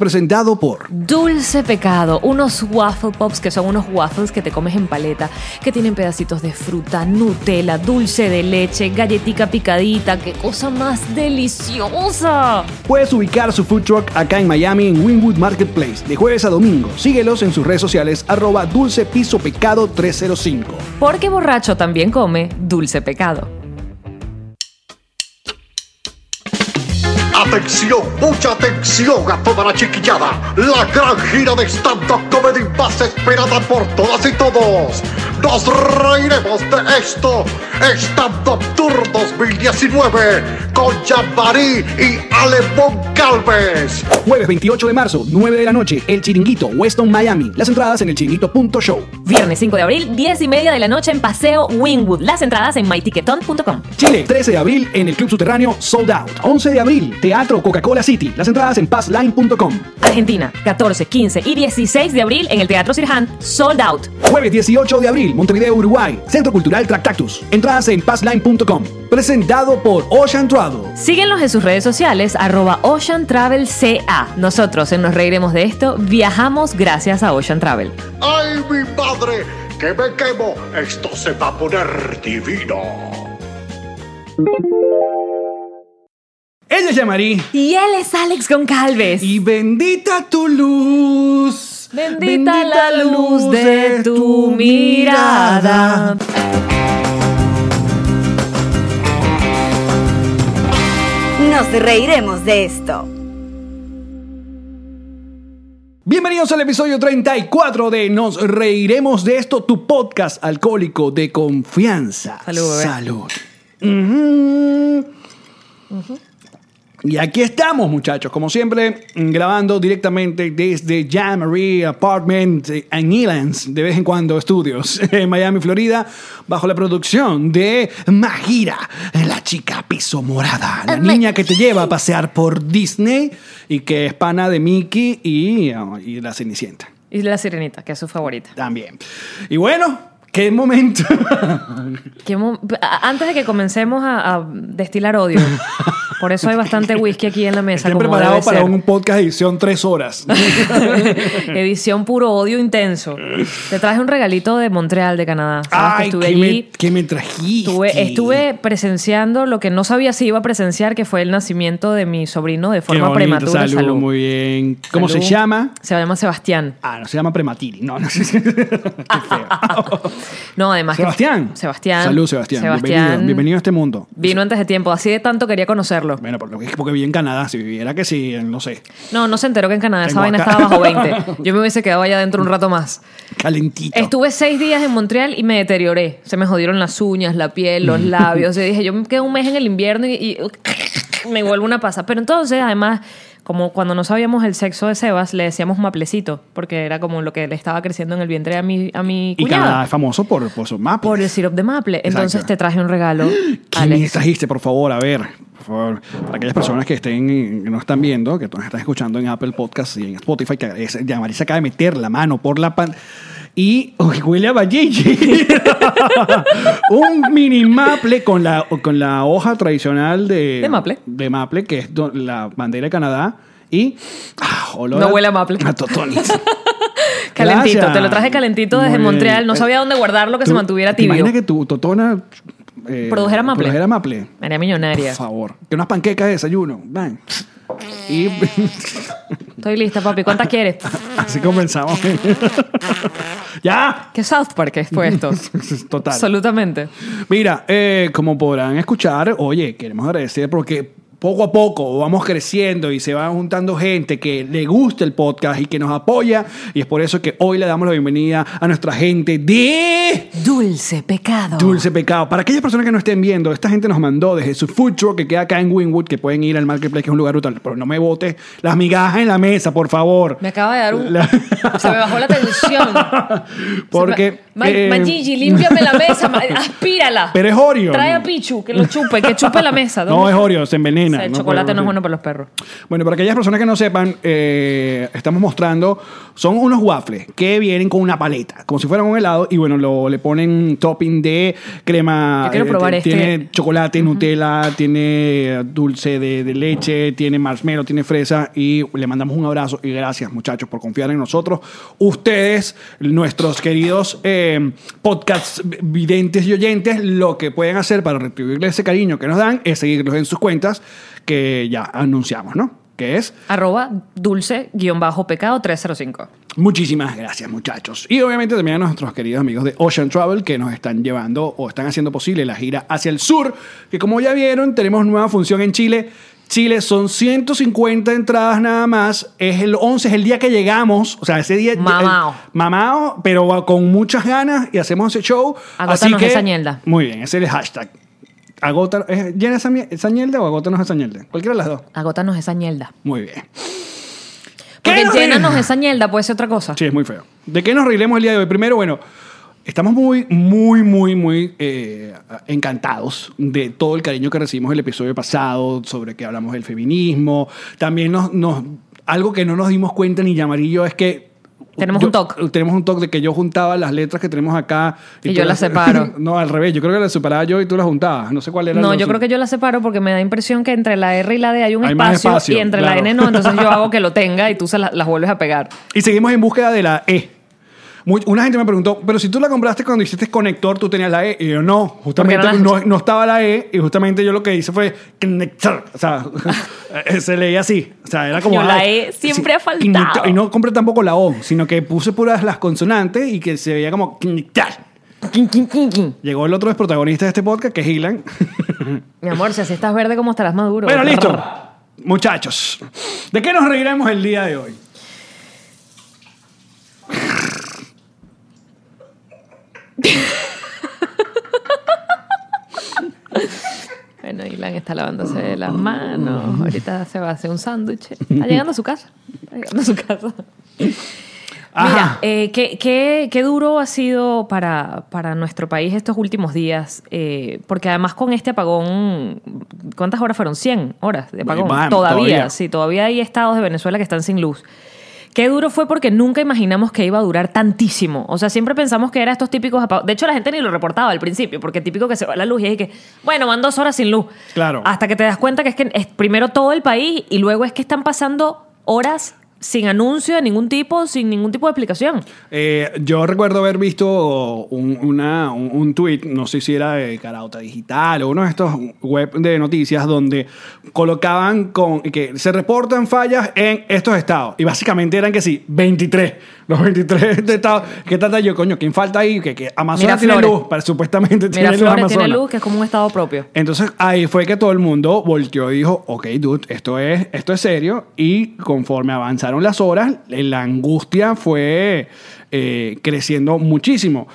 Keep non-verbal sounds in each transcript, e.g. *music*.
presentado por Dulce Pecado, unos waffle pops que son unos waffles que te comes en paleta, que tienen pedacitos de fruta, Nutella, dulce de leche, galletica picadita, qué cosa más deliciosa. Puedes ubicar su food truck acá en Miami en Winwood Marketplace de jueves a domingo. Síguelos en sus redes sociales arroba dulce piso pecado 305. Porque borracho también come Dulce Pecado. Atención, mucha atención a toda la chiquillada. La gran gira de stand-up comedy más esperada por todas y todos. Nos reiremos de esto. Stand-up Tour 2019 con Jean-Marie y Alemón Calves. Jueves 28 de marzo, 9 de la noche, El Chiringuito, Weston, Miami. Las entradas en elchiringuito.show. Viernes 5 de abril, 10 y media de la noche en Paseo Wingwood. Las entradas en mytiqueton.com. Chile, 13 de abril en el Club Subterráneo Sold Out. 11 de abril, Teatro Coca-Cola City. Las entradas en passline.com. Argentina, 14, 15 y 16 de abril en el Teatro Sirhan, Sold Out. Jueves 18 de abril, Montevideo, Uruguay. Centro Cultural Tractactus. Entradas en passline.com. Presentado por Ocean Travel. Síguenos en sus redes sociales, arroba Ocean Travel CA. Nosotros en Nos Reiremos de Esto viajamos gracias a Ocean Travel. ¡Ay, mi madre! ¡Que me quemo! Esto se va a poner divino. Ella es Yamari. Y él es Alex Goncalves. Y bendita tu luz. Bendita la luz de tu mirada. Nos reiremos de esto. Bienvenidos al episodio 34 de Nos Reiremos de esto, tu podcast alcohólico de confianza. Salud, bebé. Salud. Ujú. Y aquí estamos, muchachos, como siempre, grabando directamente desde Jamboree Apartment en Elands, de vez en cuando estudios, *laughs* en Miami, Florida, bajo la producción de Magira, la chica piso morada, la niña que te lleva a pasear por Disney y que es pana de Mickey y, oh, y la Cenicienta Y la sirenita, que es su favorita. también. Y bueno, qué momento. *laughs* ¿Qué mo- Antes de que comencemos a, a destilar odio, *laughs* por eso hay bastante whisky aquí en la mesa. Estén como preparados debe para ser. un podcast edición tres horas. *laughs* Edición puro odio intenso. Te traje un regalito de Montreal, de Canadá. Sabes que Ay, estuve ¿qué allí. me, qué me trajiste? Estuve, estuve presenciando lo que no sabía si iba a presenciar, que fue el nacimiento de mi sobrino de Qué forma bonito, prematura. salud, Salud. muy bien. ¿Cómo Salud. se llama? Se llama Sebastián. Ah, no, se llama Prematiri. No, no sé. *laughs* Qué feo. No, además que- Sebastián. Sebastián. Salud, Sebastián. Sebastián Bienvenido, bienvenido a este mundo. Vino antes de tiempo, así de tanto quería conocerlo. Bueno, porque, porque viví en Canadá. Si viviera que sí, no sé. No, no se enteró que en Canadá esa Tengo vaina acá. estaba bajo 20. *laughs* Yo me hubiese quedado allá dentro un rato más. Calentito. Estuve seis días en Montreal y me deterioré. Se me jodieron las uñas, la piel, los labios. *laughs* Yo dije, yo me quedo un mes en el invierno y, y me vuelvo una pasa. Pero entonces, además, como cuando no sabíamos el sexo de Sebas, le decíamos maplecito, porque era como lo que le estaba creciendo en el vientre a mi, a mi y cuñada. Canadá es famoso por, por sus mapas. Por el sirope de maple. Entonces te traje un regalo. *gasps* ¿Qué me Alex. trajiste, por favor? A ver, por favor, para aquellas personas que estén, que no están viendo, que nos están escuchando en Apple Podcasts y en Spotify, que es, ya Marisa acaba de meter la mano por la pan y *laughs* huele a. *laughs* Un mini maple con la, con la hoja tradicional de, De maple. de maple, que es do- la bandera de Canadá. Y ah, olor No huele a maple. A totonis. *laughs* Calentito, Gracias. te lo traje calentito desde. Montreal. No sabía dónde guardarlo que se ¿Tú- mantuviera ¿te tibio. imaginas que tu totona eh, Produjera maple. Produjera maple. María millonaria. Por favor. Que unas panquecas de desayuno. Van. Y Estoy lista, papi. ¿Cuántas quieres? así comenzamos. *laughs* ya. ¿Qué South Park es fue esto? Total. Absolutamente. Mira, eh, como podrán escuchar, oye, queremos agradecer porque poco a poco vamos creciendo y se va juntando gente que le gusta el podcast y que nos apoya. Y es por eso que hoy le damos la bienvenida a nuestra gente de Dulce pecado. Dulce Pecado. Para aquellas personas que no estén viendo, esta gente nos mandó desde su food truck que queda acá en Winwood, que pueden ir al Marketplace, que es un lugar brutal. Pero no me botes las migajas en la mesa, por favor. Me acaba de dar un... La- Se me bajó la tensión. *laughs* Porque. Ma, eh, límpiame la mesa, *laughs* aspírala. Pero es Oreo. Trae a Pichu, que lo chupe, que chupe la mesa. No, ¿Dónde es? Oreo, se envenena. El No chocolate no es bueno para los perros. Bueno, para aquellas personas que no sepan, eh, estamos mostrando, son unos waffles que vienen con una paleta, como si fueran un helado, y bueno, lo, le ponen topping de crema. Yo quiero eh, probar este. Tiene chocolate, Nutella, tiene dulce de, de leche, tiene marshmallow, tiene fresa, y le mandamos un abrazo y gracias, muchachos, por confiar en nosotros. Ustedes, nuestros queridos eh, podcast videntes y oyentes, lo que pueden hacer para retribuirle ese cariño que nos dan es seguirlos en sus cuentas que ya anunciamos, ¿no? Que es Arroba dulce-pecado 305. muchísimas gracias, muchachos. Y obviamente también a nuestros queridos amigos de Ocean Travel que nos están llevando o están haciendo posible la gira hacia el sur, que como ya vieron, tenemos nueva función en Chile. Chile son 150 entradas nada más. Es el 11, es el día que llegamos. O sea, ese día. Mamao. el- mamao, pero con muchas ganas y hacemos ese show. Así que. esa ñelda. Muy bien, ese es el hashtag. Agota, ¿es, ¿Llena esa, mie- esa ñelda o agótanos esa ñelda? Cualquiera de las dos. Agótanos esa ñelda. Muy bien. Porque ¿Qué nos llénanos esa ñelda puede ser otra cosa. Sí, es muy feo. ¿De qué nos reiremos el día de hoy? Primero, bueno, estamos muy, muy, muy, muy eh, encantados de todo el cariño que recibimos el episodio pasado sobre que hablamos del feminismo. También nos, nos algo que no nos dimos cuenta ni llamarillo es que Tenemos yo- un toque. Tenemos un toque de que yo juntaba las letras que tenemos acá. Y yo las separo. *laughs* no, al revés. Yo creo que las separaba yo y tú las juntabas. No sé cuál era. No, yo creo que yo la separo porque me da impresión que entre la R y la D hay un Hay espacio, espacio, y entre claro. la N no, entonces yo hago que lo *laughs* tenga y tú se la- las vuelves a pegar. Y seguimos en búsqueda de la E. Muy- una gente me preguntó, pero si tú la compraste cuando hiciste conector, tú tenías la E. Y yo, no, justamente no, no estaba la E. Y justamente yo lo que hice fue conectar. O sea, *laughs* se leía así. O sea, era como. Yo la E siempre ha faltado. Y no compré tampoco la O, sino que puse puras las consonantes y que se veía como conectar. Llegó el otro protagonista de este podcast, que es Hilan. Mi amor, si así estás verde, ¿cómo estarás maduro? bueno, listo. Muchachos, ¿de qué nos reiremos el día de hoy? *laughs* Bueno, Ilan está lavándose las manos. Ahorita se va a hacer un sándwich. Está llegando a su casa. Está llegando a su casa. Mira, eh, ¿qué, qué, qué duro ha sido para, para nuestro país estos últimos días? Eh, porque además con este apagón, ¿cuántas horas fueron? 100 horas de apagón. Todavía, todavía. sí, todavía hay estados de Venezuela que están sin luz. Qué duro fue porque nunca imaginamos que iba a durar tantísimo. O sea, siempre pensamos que era estos típicos apagones. De hecho, la gente ni lo reportaba al principio, porque típico que se va la luz y es que, bueno, van dos horas sin luz. Claro. Hasta que te das cuenta que es que es primero todo el país y luego es que están pasando horas sin anuncio de ningún tipo, sin ningún tipo de explicación. Eh, yo recuerdo haber visto un, una, un, tweet, no sé si era de Carauta Digital o uno de estos web de noticias donde colocaban con que se reportan fallas en estos estados. Y básicamente eran que sí, 23. Los 23 de estados. ¿Qué trata yo, coño? ¿Quién falta ahí? Que, que Amazonas tiene luz, para, supuestamente tiene luz Amazonas. tiene luz, que es como un estado propio. Entonces ahí fue que todo el mundo volteó y dijo, ok, dude, esto es, esto es serio. Y conforme avanzaron las horas, la angustia fue eh, creciendo muchísimo.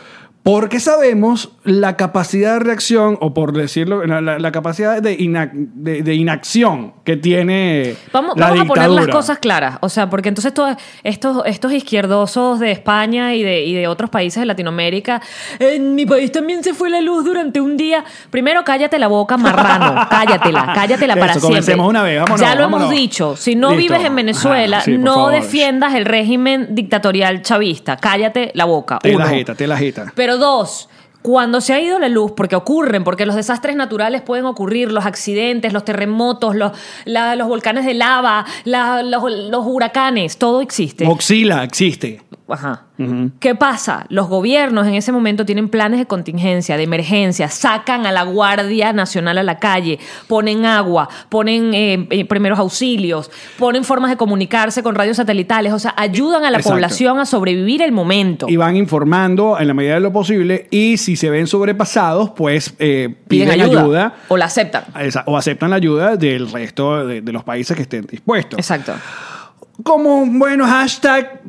Porque sabemos la capacidad de reacción, o por decirlo, la, capacidad de, inac- de- de inacción que tiene Vamos, la vamos a poner las cosas claras. O sea, porque entonces todos estos, estos izquierdosos de España y de, y de otros países de Latinoamérica, en mi país también se fue la luz durante un día. Primero, cállate la boca, marrano. *laughs* Cállatela, cállatela para Eso, siempre. comencemos una vez, vámonos, ya lo vámonos. hemos dicho. Si no Listo. vives en Venezuela, Ajá, sí, por no favor. defiendas el régimen dictatorial chavista. Cállate la boca. Te la jeta, te la jeta. Pero dos, cuando se ha ido la luz, porque ocurren, porque los desastres naturales pueden ocurrir, los accidentes, los terremotos, los, la- los volcanes de lava, la- los, los huracanes, todo existe. Moxila existe. Ajá. ¿Qué pasa? Los gobiernos en ese momento tienen planes de contingencia, de emergencia, sacan a la Guardia Nacional a la calle, ponen agua, ponen eh, eh, primeros auxilios, ponen formas de comunicarse con radios satelitales, o sea, ayudan a la Exacto. población a sobrevivir el momento. Y van informando en la medida de lo posible y si se ven sobrepasados, pues eh, Piden piden, ayuda, ayuda. o la aceptan. o aceptan la ayuda del resto de, de los países que estén dispuestos. Exacto. Como, bueno, hashtag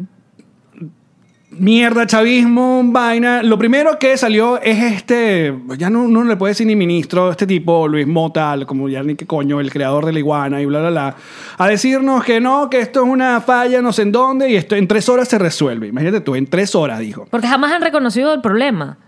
mierda, chavismo, vaina. Lo primero que salió es este, ya no, no le puede decir ni ministro, este tipo, Luis Mota, como ya ni qué coño, el creador de la iguana y bla, bla, bla, a decirnos que no, que esto es una falla, no sé en dónde, y esto en tres horas se resuelve. Imagínate tú, en tres horas, dijo. Porque jamás han reconocido el problema.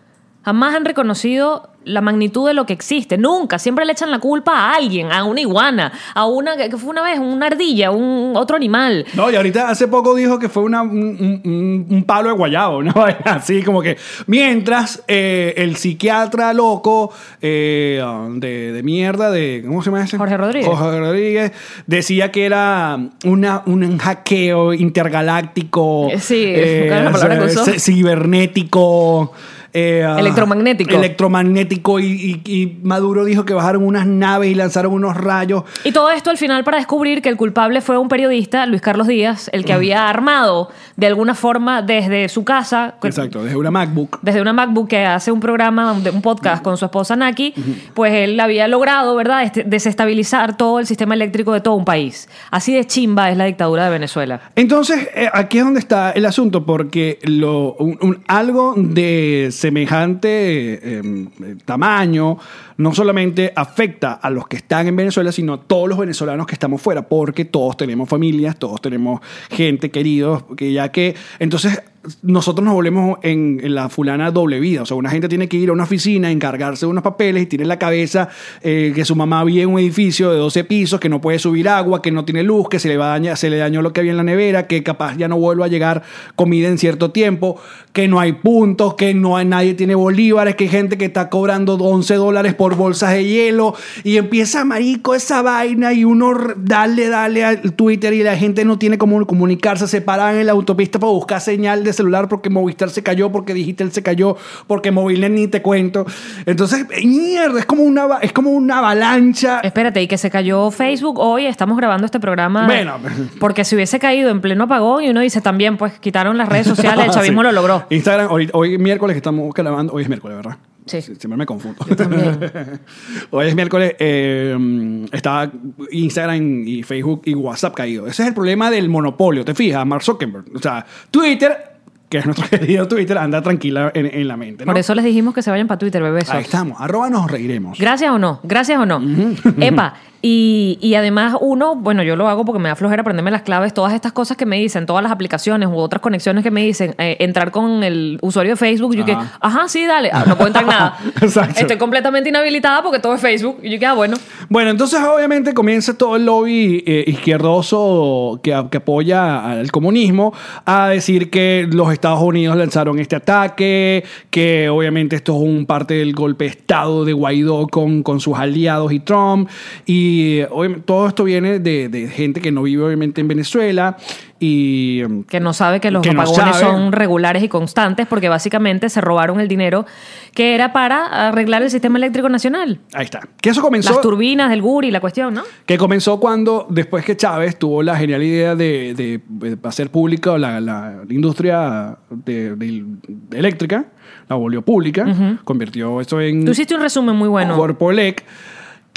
Jamás han reconocido la magnitud de lo que existe. Nunca. Siempre le echan la culpa a alguien, a una iguana, a una que fue una vez, una ardilla, un otro animal. No, y ahorita hace poco dijo que fue una- un, un- un- un palo de guayabo, *laughs* vaina así como que. Mientras eh, el psiquiatra loco eh, de, de mierda de. ¿Cómo se llama ese? Jorge Rodríguez. Jorge Rodríguez decía que era una, un hackeo intergaláctico. Sí, *laughs* c- cibernético. Eh, Electromagnético. Electromagnético. Y, y- y Maduro dijo que bajaron unas naves y lanzaron unos rayos. Y todo esto al final para descubrir que el culpable fue un periodista, Luis Carlos Díaz, el que había armado de alguna forma desde su casa, Exacto, desde una MacBook. desde una MacBook que hace un programa, un podcast con su esposa Naki, pues él había logrado, ¿verdad?, este- desestabilizar todo el sistema eléctrico de todo un país. Así de chimba es la dictadura de Venezuela. Entonces, eh, aquí es donde está el asunto, porque lo, un- un- algo de semejante eh, eh, tamaño no solamente afecta a los que están en Venezuela, sino a todos los venezolanos que estamos fuera, porque todos tenemos familias, todos tenemos gente queridos, que ya que entonces nosotros nos volvemos en, en la fulana doble vida. O sea, una gente tiene que ir a una oficina, encargarse de unos papeles y tiene en la cabeza eh, que su mamá vive en un edificio de 12 pisos, que no puede subir agua, que no tiene luz, que se le, va a dañar, se le dañó lo que había en la nevera, que capaz ya no vuelva a llegar comida en cierto tiempo, que no hay puntos, que no hay, nadie tiene bolívares, que hay gente que está cobrando 11 dólares por bolsas de hielo y empieza marico esa vaina y uno dale, dale al Twitter y la gente no tiene cómo comunicarse, se paran en la autopista para buscar señal de celular porque Movistar se cayó, porque Digital se cayó, porque Movilnet ni te cuento. Entonces, mierda, es como una, es como una avalancha. Espérate, y que se cayó Facebook hoy, estamos grabando este programa. Bueno. Porque si hubiese caído en pleno apagón y uno dice también, pues quitaron las redes *laughs* sociales, el chavismo Sí. lo logró. Instagram, hoy, hoy miércoles que estamos grabando, hoy es miércoles, ¿verdad? Sí. Siempre me confundo. también. *laughs* hoy es miércoles, eh, estaba Instagram y Facebook y WhatsApp caído. Ese es el problema del monopolio, ¿te fijas? Mark Zuckerberg. O sea, Twitter, que es nuestro *laughs* querido Twitter, anda tranquila en, en la mente. ¿no? Por eso les dijimos que se vayan para Twitter, bebés. Ahí estamos. Arroba nos reiremos. Gracias o no, gracias o no. Epa, *laughs* y, y además uno, bueno, yo lo hago porque me da flojera aprenderme las claves, todas estas cosas que me dicen, todas las aplicaciones u otras conexiones que me dicen, eh, entrar con el usuario de Facebook, y yo que, Ajá. sí, dale, Ah, no puedo entrar en nada. *laughs* Exacto. Estoy completamente inhabilitada porque todo es Facebook. Y yo que, ah, bueno. Bueno, entonces obviamente comienza todo el lobby eh, izquierdoso que, que apoya al comunismo a decir que los Estados Unidos lanzaron este ataque, que obviamente esto es un parte del golpe de Estado de Guaidó con, con sus aliados y Trump. Y eh, obviamente, todo esto viene de, de gente que no vive obviamente en Venezuela y... mm, Que no sabe que los Que apagones son regulares y constantes porque básicamente se robaron el dinero que era para arreglar el sistema eléctrico nacional. Ahí está. Que eso comenzó... Las turbinas del Guri, la cuestión, ¿no? Que comenzó cuando, después que Chávez tuvo la genial idea de, de- de hacer pública la, industria eléctrica, la volvió pública, convirtió eso en Tú hiciste un resumen muy bueno. Corpolec.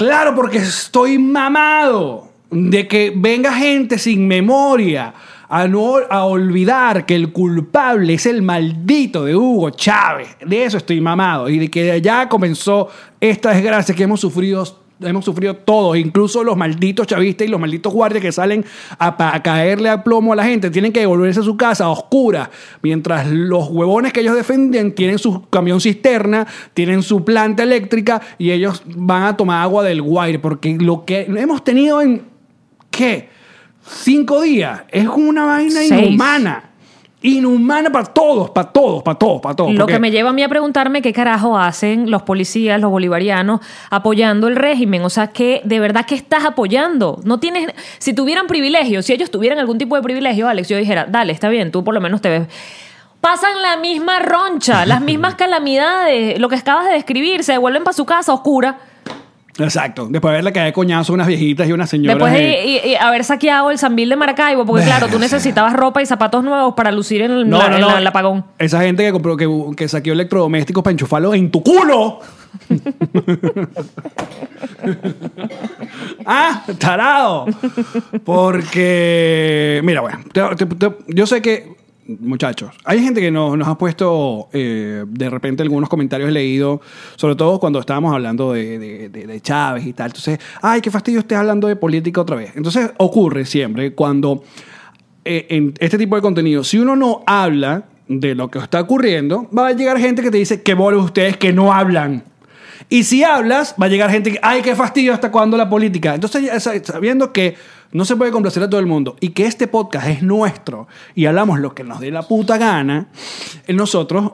Claro, porque estoy mamado de que venga gente sin memoria a, no, a olvidar que el culpable es el maldito de Hugo Chávez. De eso estoy mamado. Y de que ya comenzó esta desgracia que hemos sufrido. Hemos sufrido todos, incluso los malditos chavistas y los malditos guardias que salen a, caerle a plomo a la gente. Tienen que devolverse a su casa a oscuras, mientras los huevones que ellos defienden tienen su camión cisterna, tienen su planta eléctrica y ellos van a tomar agua del Guaire. Porque lo que hemos tenido en ¿qué? Cinco días. Es una vaina Seis. inhumana. Inhumana para todos, para todos, para todos, para todos. Lo que me lleva a mí a preguntarme qué carajo hacen los policías, los bolivarianos, apoyando el régimen. O sea, que de verdad que estás apoyando. No tienes. Si tuvieran privilegios, si ellos tuvieran algún tipo de privilegio, Alex, yo dijera, dale, está bien, tú por lo menos te ves. Pasan la misma roncha, las mismas *laughs* calamidades, lo que acabas de describir, se devuelven para su casa oscura. Exacto. Después de haberle caído coñazo a unas viejitas y unas señoras. Después de y- y haber saqueado el Sambil de Maracaibo, porque claro, tú necesitabas ropa y zapatos nuevos para lucir en el, No, la- no, en no. la- el apagón. Esa gente que compró, que, que saqueó electrodomésticos para enchufarlos en tu culo. *laughs* ah, tarado. Porque, mira, bueno, te- te- te- yo sé que, muchachos, hay gente que nos, nos ha puesto eh, de repente algunos comentarios he leído, sobre todo cuando estábamos hablando de, de- Chávez y tal. Entonces, ay, qué fastidio estés hablando de política otra vez. Entonces, ocurre siempre cuando eh, en este tipo de contenido, si uno no habla de lo que está ocurriendo, va a llegar gente que te dice que bolos ustedes que no hablan. Y si hablas, va a llegar gente que, ay, qué fastidio, ¿hasta cuándo la política? Entonces, sabiendo que no se puede complacer a todo el mundo y que este podcast es nuestro y hablamos lo que nos dé la puta gana, eh, nosotros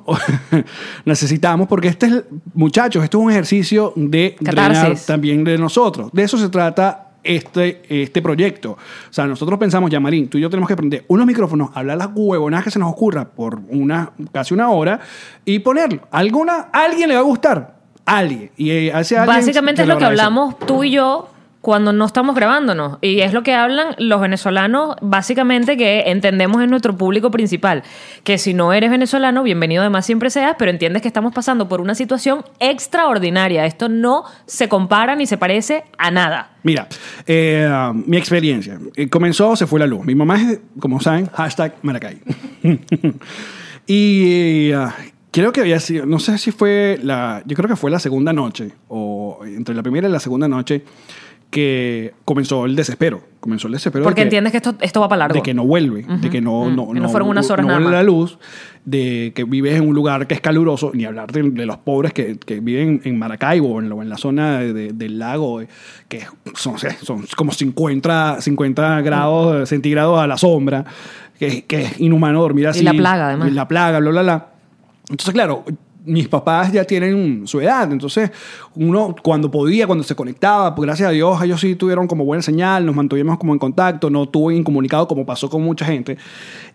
*laughs* necesitamos, porque este es, muchachos, esto es un ejercicio de drenar también de nosotros. De eso se trata este, este proyecto. O sea, nosotros pensamos, ya Marín, tú y yo tenemos que prender unos micrófonos, hablar las huevonadas que se nos ocurra por una, casi una hora y ponerlo. Alguna, a alguien le va a gustar. Alguien. Y eh, ese alguien Básicamente es lo que hablamos tú y yo cuando no estamos grabándonos. Y es lo que hablan los venezolanos, básicamente, que entendemos en nuestro público principal. Que si no eres venezolano, bienvenido además siempre seas, pero entiendes que estamos pasando por una situación extraordinaria. Esto no se compara ni se parece a nada. Mira, eh, mi experiencia. Eh, comenzó, se fue la luz. Mi mamá es, como saben, hashtag Maracay. *laughs* y eh, creo que había sido, no sé si fue la, yo creo que fue la segunda noche, o entre la primera y la segunda noche, que comenzó el desespero. Comenzó el desespero. de Porque que- entiendes que esto, esto va para largo. de que no vuelve, de que no, Mm, no, que no fueron unas horas no nada vuelve más. la luz, de que vives en un lugar que es caluroso, ni hablar de, de los pobres que, que viven en Maracaibo o en, la zona de- de- del lago, eh, que son, no son como 50, 50 grados centígrados a la sombra, que, que es inhumano dormir así. la plaga, además. Y la plaga, bla, bla, bla. Entonces, claro, mis papás ya tienen su edad, entonces uno cuando podía, cuando se conectaba, pues gracias a Dios ellos sí tuvieron como buena señal, nos mantuvimos como en contacto, no tuve incomunicado como pasó con mucha gente.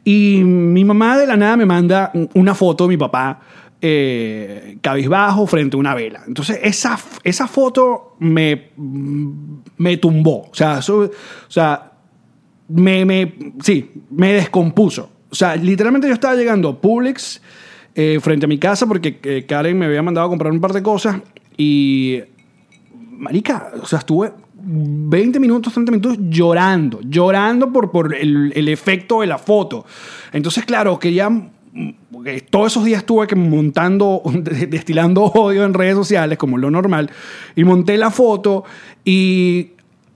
Y mi mamá de la nada me manda una foto de mi papá eh, cabizbajo frente a una vela. Entonces esa, esa foto me, me tumbó, o sea, eso- o sea me, me, sí, me descompuso. O sea, literalmente yo estaba llegando a Publix eh, frente a mi casa porque eh, Karen me había mandado a comprar un par de cosas y, marica, o sea, estuve 20 minutos, 30 minutos llorando, llorando por, por el, el efecto de la foto. Entonces, claro, que ya todos esos días estuve que montando, *laughs* destilando odio en redes sociales, como lo normal, y monté la foto y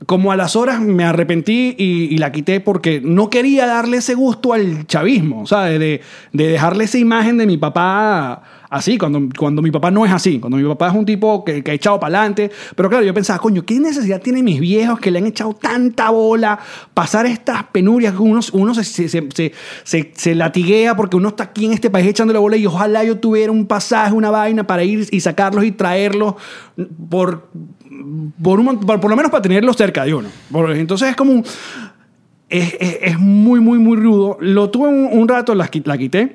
como a las horas me arrepentí y, la quité porque no quería darle ese gusto al chavismo, ¿sabes? De, de dejarle esa imagen de mi papá así, cuando, cuando mi papá no es así, cuando mi papá es un tipo que, que ha echado para adelante. Pero claro, yo pensaba, coño, ¿qué necesidad tienen mis viejos que le han echado tanta bola, pasar estas penurias uno, uno se, se, se, se- se- latiguea porque uno está aquí en este país echándole bola y ojalá yo tuviera un pasaje, una vaina para ir y sacarlos y traerlos por, por, un por, por lo menos para tenerlos cerca de uno. Entonces es como un... Es, es- es muy, muy, muy rudo. Lo tuve un, un rato, la, la quité.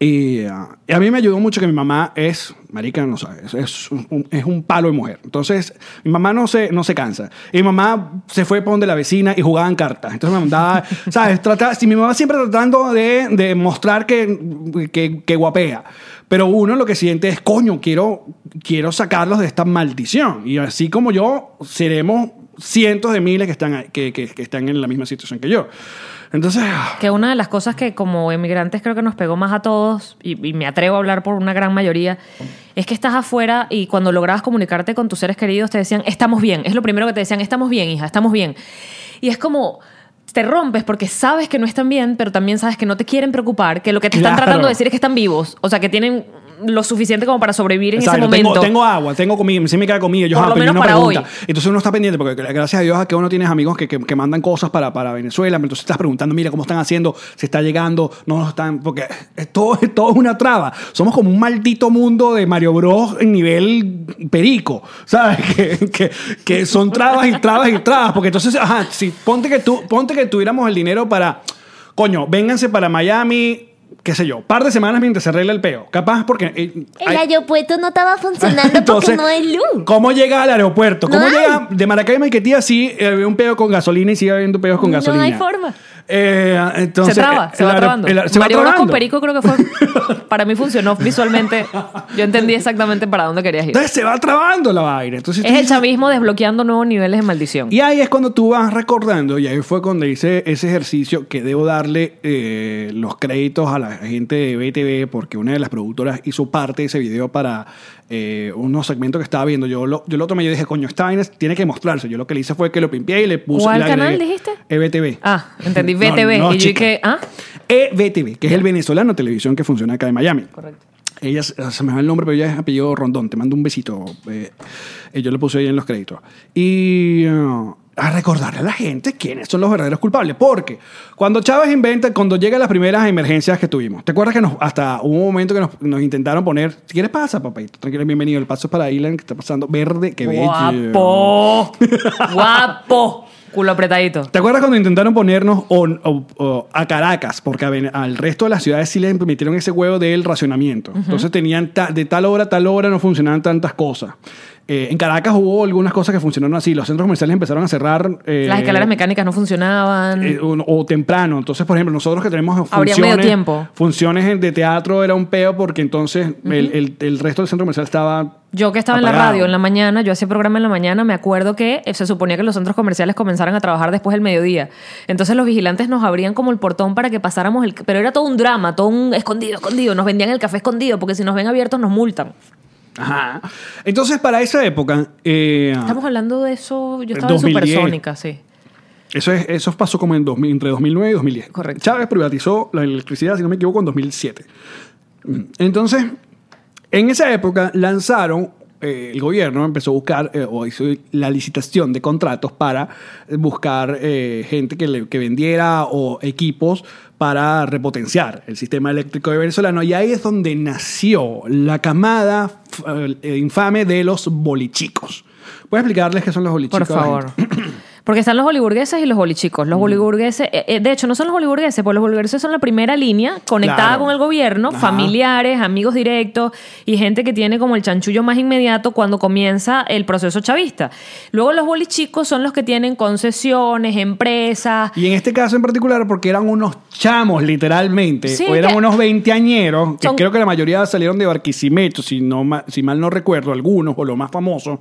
Y, ah, y a mí me ayudó mucho que mi mamá es, marica, no sabes, es un, es un palo de mujer. Entonces, mi mamá no se, no se cansa. Y mi mamá se fue por donde la vecina y jugaban cartas. Entonces me mandaba, ¿sabes? Trataba, si mi mamá siempre tratando de, de mostrar que, que, que guapea. Pero uno lo que siente es, coño, quiero, quiero sacarlos de esta maldición. Y así como yo, seremos cientos de miles que están, que, que están en la misma situación que yo. Entonces, ah, Que una de las cosas que como emigrantes creo que nos pegó más a todos, y, y me atrevo a hablar por una gran mayoría, es que estás afuera y cuando lograbas comunicarte con tus seres queridos te decían, estamos bien. Es lo primero que te decían, estamos bien, hija, estamos bien. Y es como, te rompes porque sabes que no están bien, pero también sabes que no te quieren preocupar, que lo que te están Claro. tratando de decir es que están vivos. O sea, que tienen lo suficiente como para sobrevivir en Exacto, ese momento. tengo, tengo agua, tengo comida, sí me queda comida. Yo, Por ah, lo menos una para pregunta. hoy. Entonces uno está pendiente, porque gracias a Dios a que uno tienes amigos que, que, que mandan cosas para, para Venezuela, entonces estás preguntando, mira cómo están haciendo, se está llegando, no nos están, porque es todo, es todo una traba. Somos como un maldito mundo de Mario Bros en nivel perico, ¿sabes? *laughs* Que, que, que son trabas y trabas y trabas, porque entonces, ajá, si ponte que tú, ponte que tuviéramos el dinero para, coño, vénganse para Miami. Qué sé yo, par de semanas mientras se arregla el peo. Capaz porque. eh, El hay- aeropuerto no estaba *laughs* funcionando entonces, porque no hay luz. ¿cómo llega al aeropuerto? ¿Cómo No hay. llega de Maracay a Maiquetía? Sí, eh, había un pedo con gasolina y sigue habiendo pedos con No gasolina. hay forma. Eh, entonces, se traba, eh, se va trabando. se va Mario con trabando. Perico creo que fue. *laughs* Para mí funcionó visualmente. Yo entendí exactamente para dónde querías ir. Entonces se va trabando la vaina. Entonces, Es el chavismo desbloqueando nuevos niveles de maldición. Y ahí es cuando tú vas recordando, y ahí fue cuando hice ese ejercicio que debo darle eh, los créditos a la gente de BTV, porque una de las productoras hizo parte de ese video para eh, unos segmentos que estaba viendo. Yo lo, yo lo tomé y yo dije, coño, esta vaina tiene que mostrarse. Yo lo que le hice fue que lo pimpié y le puse. ¿Cuál le canal dijiste? EBTV. Ah, entendí. *laughs* No, no, y yo dije, ah, EBTV, que es el venezolano televisión que funciona acá en Miami. correcto. Ella se me va el nombre, pero ella es apellido Rondón. Te mando un besito. Eh, eh, yo lo puse ahí en los créditos. Y uh, a recordarle a la gente quiénes son los verdaderos culpables. Porque cuando Chávez inventa, cuando llegan las primeras emergencias que tuvimos, ¿te acuerdas que nos, hasta hubo un momento que nos, nos intentaron poner, si quieres pasa, papito, tranquilo, bienvenido, el paso es para Ilan, que está pasando verde, que bello. Guapo. *laughs* Guapo. Culo apretadito. ¿Te acuerdas cuando intentaron ponernos a Caracas? Porque a al resto de las ciudades sí le metieron ese huevo del racionamiento. Entonces tenían ta- de tal hora a tal hora no funcionaban tantas cosas. Eh, en Caracas hubo algunas cosas que funcionaron así. Los centros comerciales empezaron a cerrar. eh, Las escaleras mecánicas no funcionaban. eh, o, o temprano. Entonces, por ejemplo, nosotros que tenemos funciones, medio tiempo. funciones de teatro era un peo porque entonces el, el- el resto del centro comercial estaba Yo que estaba en la radio en la mañana, yo hacía programa en la mañana, me acuerdo que se suponía que los centros comerciales comenzaran a trabajar después del mediodía. Entonces los vigilantes nos abrían como el portón para que pasáramos el... Pero era todo un drama, todo un escondido, escondido. Nos vendían el café escondido porque si nos ven abiertos nos multan. Ajá. Entonces, para esa época, eh, Estamos hablando de eso, yo estaba en 2010. Supersónica, sí. Eso, es, eso pasó como en 2000, entre 2009 y 2010. Correcto. Chávez privatizó la electricidad, si no me equivoco, en 2007. Entonces, en esa época lanzaron, eh, el gobierno empezó a buscar, eh, o hizo la licitación de contratos para buscar eh, gente que, le- que vendiera o equipos para repotenciar el sistema eléctrico de venezolano. Y ahí es donde nació la camada eh, infame de los bolichicos. ¿Puedes explicarles qué son los bolichicos? Por a favor. *clears throat* Porque están los boliburgueses y los bolichicos. Los boliburgueses, eh, eh, de hecho, no son los boliburgueses, porque los boliburgueses son la primera línea conectada Claro. con el gobierno, Ajá. familiares, amigos directos y gente que tiene como el chanchullo más inmediato cuando comienza el proceso chavista. Luego los bolichicos son los que tienen concesiones, empresas. Y en este caso en particular, porque eran unos chamos, literalmente, Sí, o eran que- unos veinteañeros, que Son- creo que la mayoría salieron de Barquisimeto, si, no, ma- si mal no recuerdo, algunos o los más famosos,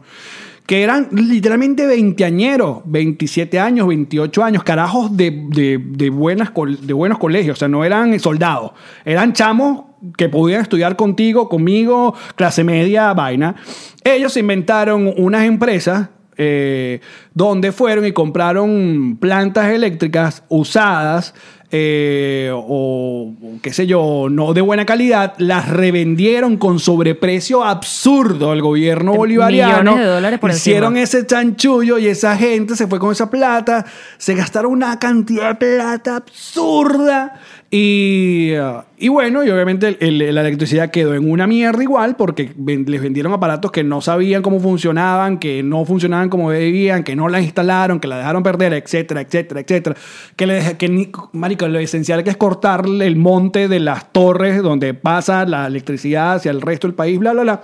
que eran literalmente veinteañeros, 27 años, 28 años, carajos de, de- de buenas, de buenos colegios, o sea, no eran soldados, eran chamos que podían estudiar contigo, conmigo, clase media, vaina. Ellos inventaron unas empresas eh, donde fueron y compraron plantas eléctricas usadas eh, o, o qué sé yo, no de buena calidad, las revendieron con sobreprecio absurdo al gobierno bolivariano. millones de dólares por hicieron encima. ese chanchullo y esa gente se fue con esa plata, se gastaron una cantidad de plata absurda y, uh, y bueno, y obviamente la electricidad quedó en una mierda igual porque les vendieron aparatos que no sabían cómo funcionaban, que no funcionaban como debían, que no la instalaron, que la dejaron perder, etcétera, etcétera, etcétera. Que, le, que marico, lo esencial que es cortarle el monte de las torres donde pasa la electricidad hacia el resto del país, bla, bla, bla.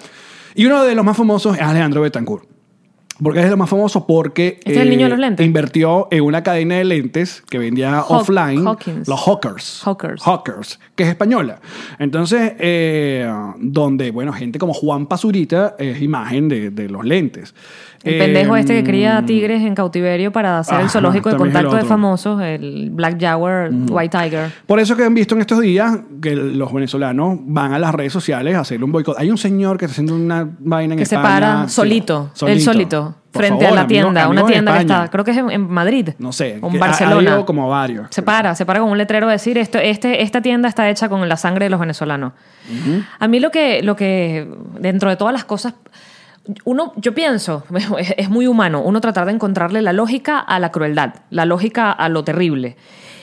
Y uno de los más famosos es Alejandro Betancourt. Porque es lo más famoso porque eh, Este es el niño de los lentes. invirtió en una cadena de lentes que vendía Hawk- offline Hawkins. los Hawkers. Hawkers. Hawkers, que es española. Entonces, eh, donde, bueno, gente como Juan Pazurita es imagen de, de los lentes. El Eh, pendejo este que cría tigres en cautiverio para hacer el zoológico de contacto de famosos, el Black Jaguar, White Tiger. Por eso que han visto en estos días que los venezolanos van a las redes sociales a hacer un boicot. Hay un señor que está haciendo una vaina en Que se España. para sí, solito, él solito. Por frente favor, a la tienda, amigos una tienda que está, creo que es en, en Madrid. No sé. O que en Ha, Barcelona. como varios. Se para, se para con un letrero de decir esto, este, esta tienda está hecha con la sangre de los venezolanos. A mí lo que, lo que, dentro de todas las cosas, uno, yo pienso, *laughs* es, muy humano, uno tratar de encontrarle la lógica a la crueldad, la lógica a lo terrible.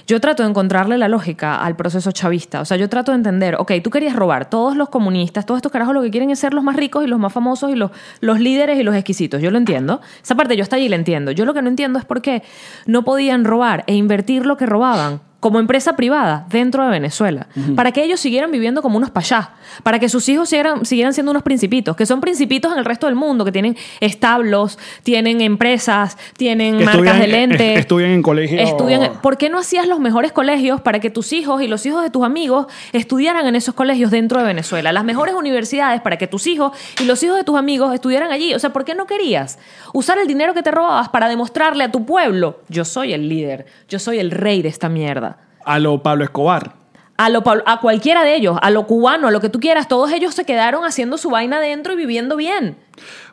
Yo trato de encontrarle la lógica al proceso chavista. O sea, yo trato de entender, ok, tú querías robar. Todos los comunistas, todos estos carajos lo que quieren es ser los más ricos y los más famosos y los, los líderes y los exquisitos. Yo lo entiendo. Esa parte yo hasta allí la entiendo. Yo lo que no entiendo es por qué no podían robar e invertir lo que robaban como empresa privada dentro de Venezuela, para que ellos siguieran viviendo como unos payás, para que sus hijos siguieran, siguieran siendo unos principitos, que son principitos en el resto del mundo, que tienen establos, tienen empresas, tienen Que marcas de lentes. est- estudian en colegios- Estudian- ¿Por qué no hacías los mejores colegios para que tus hijos y los hijos de tus amigos estudiaran en esos colegios dentro de Venezuela? Las mejores universidades para que tus hijos y los hijos de tus amigos estudiaran allí. O sea, ¿por qué no querías usar el dinero que te robabas para demostrarle a tu pueblo, yo soy el líder, yo soy el rey de esta mierda? A lo Pablo Escobar. A, lo, a cualquiera de ellos, a lo cubano, a lo que tú quieras, todos ellos se quedaron haciendo su vaina adentro y viviendo bien.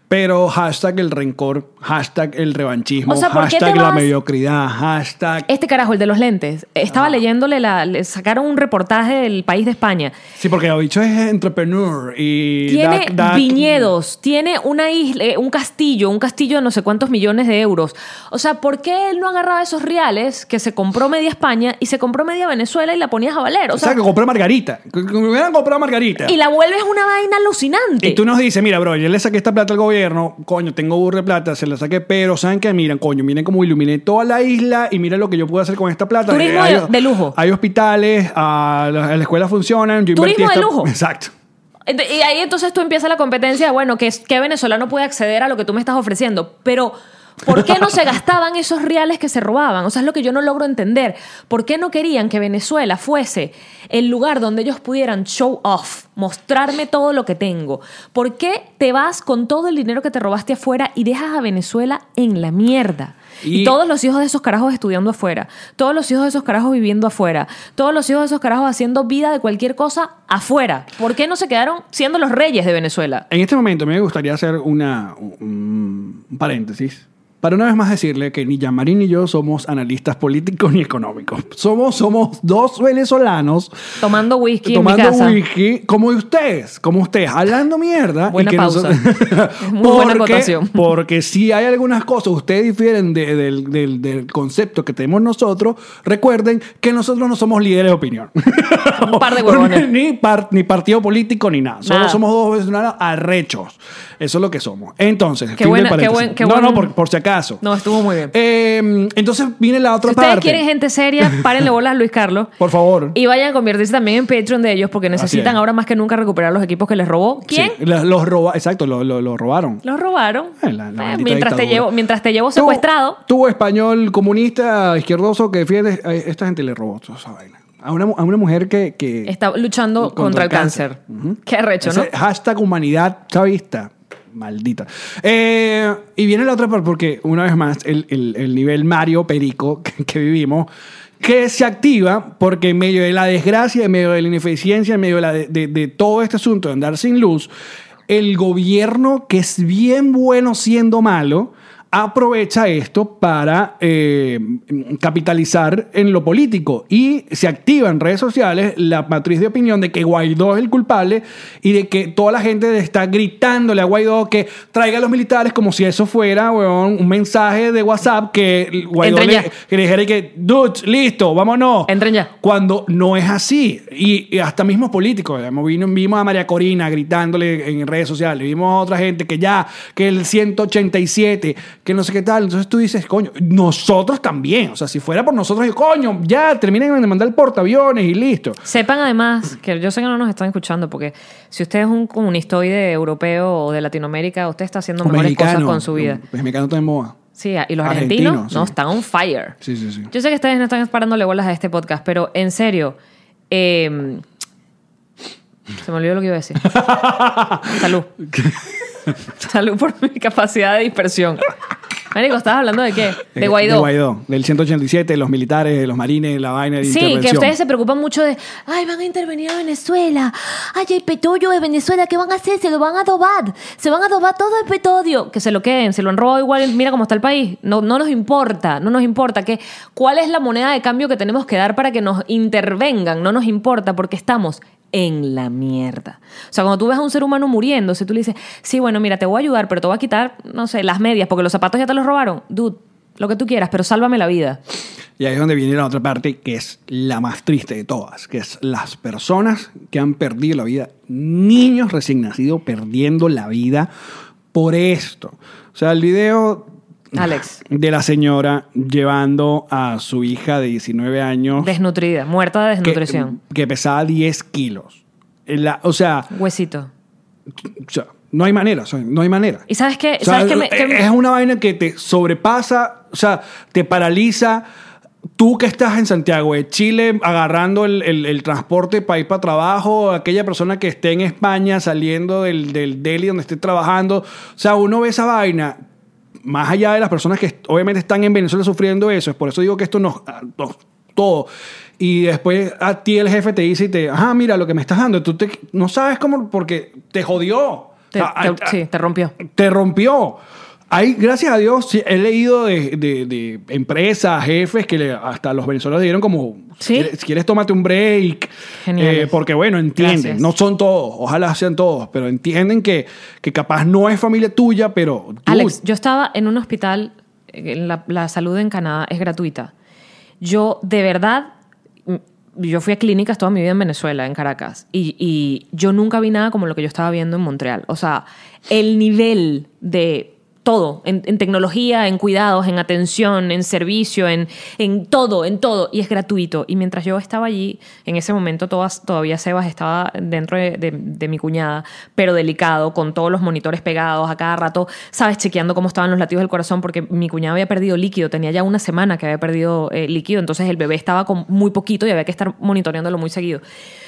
Pero hashtag el rencor, hashtag el revanchismo, O sea, ¿por qué te hashtag la mediocridad, hashtag... Este carajo, el de los lentes, estaba leyéndole, la, le sacaron un reportaje del país de España. Sí, porque el bicho es entrepreneur y... Tiene viñedos, tiene una isla, eh, un castillo, un castillo de no sé cuántos millones de euros. O sea, ¿por qué él no agarraba esos reales que se compró media España y se compró media Venezuela y la ponías a valer? O O sea, sea, que compré Margarita. Que hubieran comprado Margarita. y la vuelves una vaina alucinante. Y tú nos dices, mira, bro, yo le saqué esta plata al gobierno, coño, tengo burro de plata, se la saqué, pero ¿saben qué? Miren, coño, miren cómo iluminé toda la isla y miren lo que yo puedo hacer con esta plata. Turismo hay, de- lujo. Hay hospitales, ah, las las escuelas funcionan. Yo Turismo de lujo. Exacto. Y ahí entonces tú empiezas la competencia de, bueno, que, que venezolano puede acceder a lo que tú me estás ofreciendo. Pero, ¿por qué no se gastaban esos reales que se robaban? O sea, es lo que yo no logro entender. ¿Por qué no querían que Venezuela fuese el lugar donde ellos pudieran show off, mostrarme todo lo que tengo? ¿Por qué te vas con todo el dinero que te robaste afuera y dejas a Venezuela en la mierda? Y, Y- todos los hijos de esos carajos estudiando afuera, todos los hijos de esos carajos viviendo afuera, todos los hijos de esos carajos haciendo vida de cualquier cosa afuera. ¿Por qué no se quedaron siendo los reyes de Venezuela? En este momento a mí me gustaría hacer una, un, un paréntesis para una vez más decirle que ni Yamarín ni yo somos analistas políticos ni económicos. Somos, somos dos venezolanos Tomando whisky tomando en mi casa. whisky como ustedes, como ustedes, hablando mierda. Buena y que pausa. *laughs* muy buena *laughs* acotación. Porque si hay algunas cosas, ustedes difieren de- del, del- del concepto que tenemos nosotros, recuerden que nosotros no somos líderes de opinión. *laughs* Un par de huevones. ni, par- ni partido político ni nada. Solo Nada. somos dos venezolanos arrechos. Eso es lo que somos. Entonces, Qué fin buena- qué paréntesis. buen- qué no, buen- no, por, por si acaso. No, estuvo muy bien. Eh, entonces viene la otra Si ustedes parte. quieren gente seria, *laughs* párenle bolas a Luis Carlos. Por favor. Y vayan a convertirse también en Patreon de ellos porque necesitan es. ahora más que nunca recuperar los equipos que les robó. ¿Quién? Sí, los roba, exacto, lo, lo- lo robaron. Los robaron. Eh, la- la Eh, mientras, te llevo, mientras te llevo secuestrado. Tú, español comunista izquierdoso que defiende, a esta gente le robó toda esa vaina. A una, a una mujer que... que Está luchando contra, el cáncer. Qué arrecho, ¿no? Hashtag humanidad chavista. Maldita. Eh, y viene la otra parte, porque una vez más, el, el- el nivel Mario Perico *laughs* que, vivimos, que se activa porque en medio de la desgracia, en medio de la ineficiencia, en medio de- de todo este asunto de andar sin luz, el gobierno, que es bien bueno siendo malo, aprovecha esto para eh, capitalizar en lo político y se activa en redes sociales la matriz de opinión de que Guaidó es el culpable y de que toda la gente está gritándole a Guaidó que traiga a los militares como si eso fuera weón, un mensaje de WhatsApp que Guaidó le, que le dijera que, dude, listo, vámonos. Entren ya. Cuando no es así. Y, y hasta mismos políticos. vimos a María Corina gritándole en redes sociales. Vimos a otra gente que ya, que el 187, que no sé qué tal. Entonces tú dices, coño, nosotros también. O sea, si fuera por nosotros, yo, coño, ya terminen de mandar el portaaviones y listo. Sepan además que yo sé que no nos están escuchando porque si usted es un comunistoide europeo o de Latinoamérica, usted está haciendo mejores cosas con su vida. Los mexicanos en moda. Sí, y los Argentino, argentinos no están on fire. Sí, sí, sí. Yo sé que ustedes no están parándole bolas a este podcast, pero en serio, eh, se me olvidó lo que iba a decir. *laughs* Salud. Salud por mi capacidad de dispersión. Marico, ¿estabas hablando de qué? Eh, De Guaidó. De Guaidó, del 187, de los militares, de los marines, la vaina de Sí, que ustedes se preocupan mucho de, Ay, van a intervenir a Venezuela. Ay, el petróleo de Venezuela, ¿qué van a hacer? Se lo van a adobar. Se van a adobar todo el petróleo. que se lo queden, se lo han robado igual, mira cómo está el país. No, no nos importa, no nos importa. Que, ¿Cuál es la moneda de cambio que tenemos que dar para que nos intervengan? No nos importa porque estamos en la mierda. O sea, cuando tú ves a un ser humano muriéndose, tú le dices, sí, bueno, mira, te voy a ayudar, pero te voy a quitar, no sé, las medias, porque los zapatos ya te los robaron. Dude, lo que tú quieras, pero sálvame la vida. Y ahí es donde viene la otra parte que es la más triste de todas, que es las personas que han perdido la vida, niños recién nacidos perdiendo la vida por esto. O sea, el video Alex. de la señora llevando a su hija de 19 años Desnutrida, muerta de que, desnutrición. que pesaba 10 kilos. La- o, sea, Huesito. o sea, no hay manera, no hay manera. ¿Y sabes qué? O sea, ¿Sabes qué me- qué me- Es una vaina que te sobrepasa, o sea, te paraliza. Tú que estás en Santiago de Chile agarrando el, el- el transporte para ir para trabajo, aquella persona que esté en España saliendo del, del Delhi donde esté trabajando. O sea, uno ve esa vaina, más allá de las personas que obviamente están en Venezuela sufriendo eso, es por eso digo que esto nos, nos- todo. Y después a ti el jefe te dice y te, ajá, mira lo que me estás dando, tú te, no sabes cómo, porque te jodió. te, Ah, te- ah, sí, te rompió. te rompió. Hay, gracias a Dios, sí, he leído de, de- de empresas, jefes, que le- hasta los venezolanos dieron como, ¿Sí? si, quieres, si quieres, tómate un break. Geniales. Eh, porque bueno, entienden, Gracias. no son todos, ojalá sean todos, pero entienden que, que capaz no es familia tuya, pero... dude, Alex, yo estaba en un hospital, eh, la, la salud en Canadá es gratuita. Yo, de verdad, mm, yo fui a clínicas toda mi vida en Venezuela, en Caracas, y, y yo nunca vi nada como lo que yo estaba viendo en Montreal. O sea, el nivel de todo, en, tecnología, en cuidados, en atención, en servicio, en, en todo, en todo, y es gratuito. Y mientras yo estaba allí, en ese momento todavía Sebas estaba dentro de, de- de mi cuñada, pero delicado, con todos los monitores pegados a cada rato, sabes, chequeando cómo estaban los latidos del corazón, porque mi cuñada había perdido líquido, tenía ya una semana que había perdido eh, líquido, entonces el bebé estaba con muy poquito y había que estar monitoreándolo muy seguido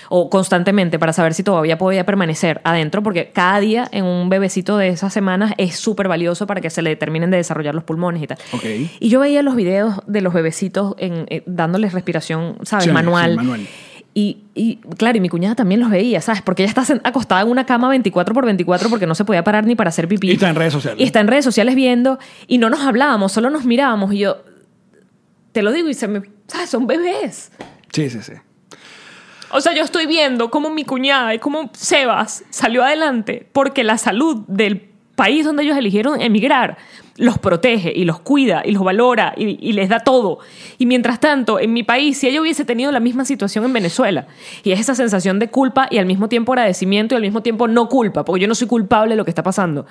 o constantemente para saber si todavía podía permanecer adentro, porque cada día en un bebecito de esas semanas es súper valioso para que se le terminen de desarrollar los pulmones y tal. Ok. Y yo veía los videos de los bebecitos en, eh, dándoles respiración, ¿sabes? Sí, manual. sí, manual. Y, y, claro, y mi cuñada también los veía, ¿sabes? Porque ella está acostada en una cama 24 por 24 porque no se podía parar ni para hacer pipí. Y está en redes sociales. Y está en redes sociales viendo y no nos hablábamos, solo nos mirábamos y yo, te lo digo y se me, ¿sabes? Son bebés. Sí, sí, sí. O sea, yo estoy viendo cómo mi cuñada y cómo Sebas salió adelante porque la salud del país donde ellos eligieron emigrar los protege y los cuida y los valora y, les da todo. Y mientras tanto, en mi país, si ella hubiese tenido la misma situación en Venezuela, y es esa sensación de culpa y al mismo tiempo agradecimiento y al mismo tiempo no culpa, porque yo no soy culpable de lo que está pasando,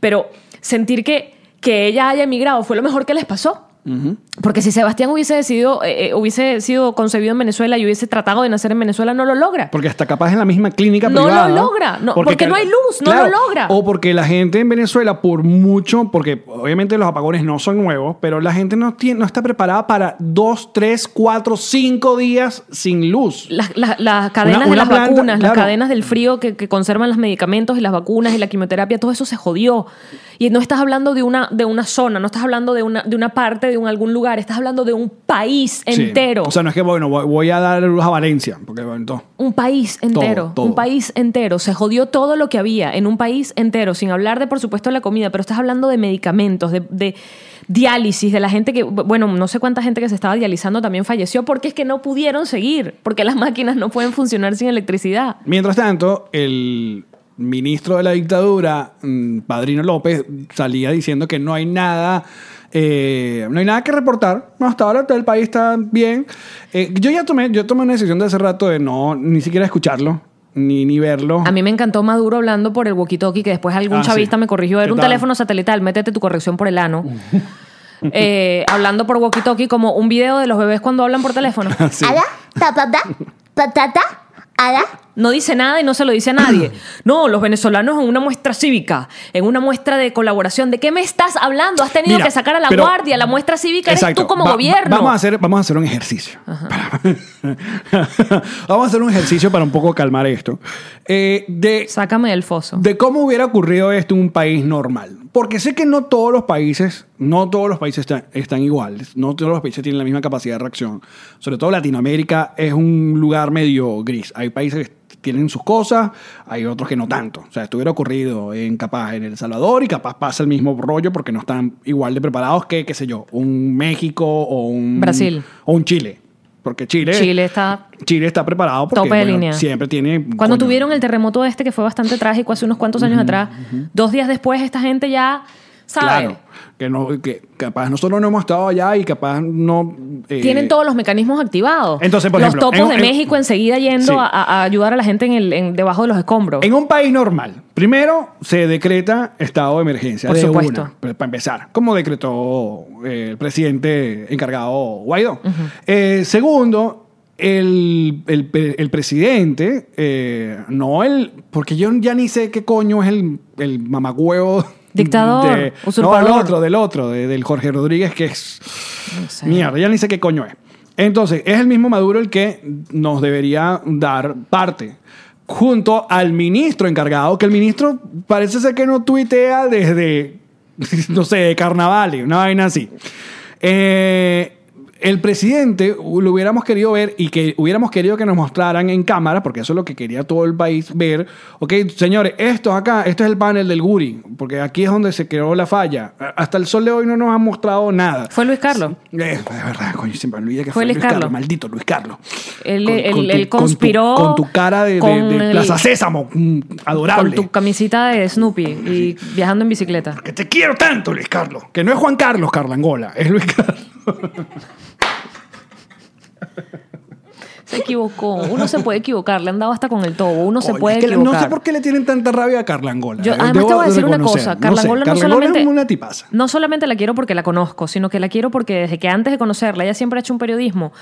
pero sentir que, que ella haya emigrado fue lo mejor que les pasó. Porque si Sebastián hubiese decidido, eh, eh, hubiese sido concebido en Venezuela y hubiese tratado de nacer en Venezuela, no lo logra. Porque hasta capaz en la misma clínica No lo privada. logra, no, porque no hay luz, no lo logra. O porque la gente en Venezuela, por mucho, porque obviamente los apagones no son nuevos, pero la gente no, tiene, no está preparada para dos, tres, cuatro, cinco días sin luz. Las, las- las cadenas Una- de las planta, vacunas, claro. las cadenas del frío que, que conservan los medicamentos y las vacunas y la quimioterapia, todo eso se jodió. Y no estás hablando de una, de una zona, no estás hablando de una, de una parte, de un, algún lugar, estás hablando de un país Sí. entero. O sea, no es que, bueno, voy, voy a dar luz a Valencia, porque todo. Un país entero, todo. un país entero. Se jodió todo lo que había en un país entero, sin hablar de, por supuesto, la comida, pero estás hablando de medicamentos, de, de diálisis, de la gente que, bueno, no sé cuánta gente que se estaba dializando también falleció porque es que no pudieron seguir, porque las máquinas no pueden funcionar sin electricidad. Mientras tanto, el ministro de la dictadura, mm, Padrino López, salía diciendo que no hay nada. eh, no hay nada que reportar. No, hasta ahora todo el país está bien. Eh, yo ya tomé, yo tomé una decisión de hace rato de no ni siquiera escucharlo, ni, ni verlo. A mí me encantó Maduro hablando por el walkie-talkie, que después algún Ah, sí. chavista me corrigió. Era ¿Qué un tal? teléfono satelital, métete tu corrección por el ano. *laughs* Eh, hablando por walkie-talkie como un video de los bebés cuando hablan por teléfono. *laughs* Sí. Ada, ta, ta, ta, patata, ada, No dice nada y no se lo dice a nadie. *clears throat* No, los venezolanos en una muestra cívica, en una muestra de colaboración. ¿De qué me estás hablando? Has tenido Mira, que sacar a la pero- guardia, la muestra cívica eres Exacto. tú como Va- va- gobierno. Vamos a hacer, vamos a hacer un ejercicio. *laughs* vamos a hacer un ejercicio para un poco calmar esto. Eh, de, Sácame del foso. de cómo hubiera ocurrido esto en un país normal. Porque sé que no todos los países, no todos los países están, están iguales, no todos los países tienen la misma capacidad de reacción. Sobre todo Latinoamérica es un lugar medio gris. Hay países que tienen sus cosas, hay otros que no tanto. O sea, esto hubiera ocurrido en capaz en El Salvador y capaz pasa el mismo rollo porque no están igual de preparados que, qué sé yo, un México o un Brasil. o un Chile. Porque Chile, Chile está Chile está preparado porque Tope de bueno, línea. siempre tiene Cuando coño, tuvieron el terremoto este que fue bastante trágico hace unos cuantos años atrás, dos días después esta gente ya Claro, que, no, que capaz nosotros no hemos estado allá y capaz no... eh, Tienen todos los mecanismos activados. Entonces, por los ejemplo, topos en- de en- México enseguida yendo Sí. a, a ayudar a la gente en el, en- debajo de los escombros. En un país normal, primero se decreta estado de emergencia. Por de supuesto. una, para empezar, como decretó eh, el presidente encargado Guaidó. Eh, segundo, el, el presidente, eh, no el. Porque yo ya ni sé qué coño es el, el mamagüevo. Dictador, de- no, del otro, del otro, de- del Jorge Rodríguez, que es. No sé. Mierda, ya ni sé qué coño es. Entonces, es el mismo Maduro el que nos debería dar parte. Junto al ministro encargado, que el ministro parece ser que no tuitea desde, *laughs* no sé, de carnavales, una vaina así. Eh, el presidente lo hubiéramos querido ver y que hubiéramos querido que nos mostraran en cámara, porque eso es lo que quería todo el país ver. Ok, señores, esto acá, este es el panel del Guri, porque aquí es donde se creó la falla. Hasta el sol de hoy no nos han mostrado nada. Fue Luis Carlos. Eh, es verdad, coño, siempre me olvidé que Fue fue, Luis Carlos. Carlos. maldito Luis Carlos. Él- Con- él- con tu- él con tu- conspiró Con tu, cara de, de- de el- Plaza Sésamo, mm, adorable. Con tu camisita de Snoopy y viajando en bicicleta. Que te quiero tanto, Luis Carlos. Que no es Juan Carlos Carlangola, es Luis Carlos. *laughs* *laughs* Se equivocó. Uno se puede equivocar. Le han dado hasta con el tobo. Uno se puede es que equivocar. no sé por qué le tienen tanta rabia a Carlangola. Yo, Eh, además debo te voy a decir una cosa. No Carla sé, Angola no, Carla solamente, es una tipaza. no solamente la quiero porque la conozco, sino que la quiero porque desde que antes de conocerla, ella siempre ha hecho un periodismo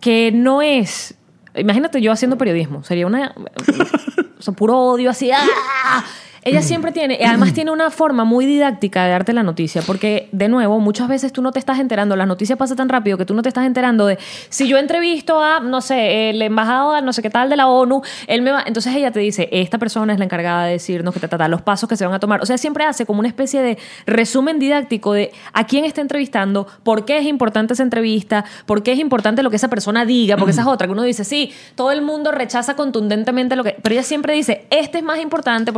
que no es... Imagínate yo haciendo periodismo. Sería una... *laughs* o sea, puro odio así. ¡ah! Ella siempre tiene, y además tiene una forma muy didáctica de darte la noticia, porque de nuevo, muchas veces tú no te estás enterando, la noticia pasa tan rápido que tú no te estás enterando de si yo entrevisto a, no sé, el embajador, no sé qué tal de la ONU, él me va, entonces ella te dice, esta persona es la encargada de decirnos que ta, ta, ta, los pasos que se van a tomar. O sea, siempre hace como una especie de resumen didáctico de a quién está entrevistando, por qué es importante esa entrevista, por qué es importante lo que esa persona diga, porque esa es otra, que uno dice, sí, todo el mundo rechaza contundentemente lo que... Pero ella siempre dice, este es más importante.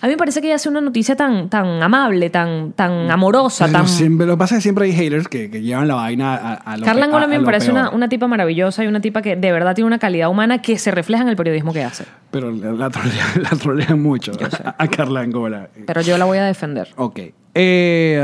A mí me parece que ella hace una noticia tan, tan amable, tan, tan amorosa, Pero tan... siempre- lo que pasa es que siempre hay haters que, que llevan la vaina a, a lo Carla Angola a- a a me parece una, una tipa maravillosa y una tipa que de verdad tiene una calidad humana que se refleja en el periodismo que hace. Pero la, la trolea, *laughs* la trolea mucho a, a Carla Angola. Pero yo la voy a defender. Ok. Eh,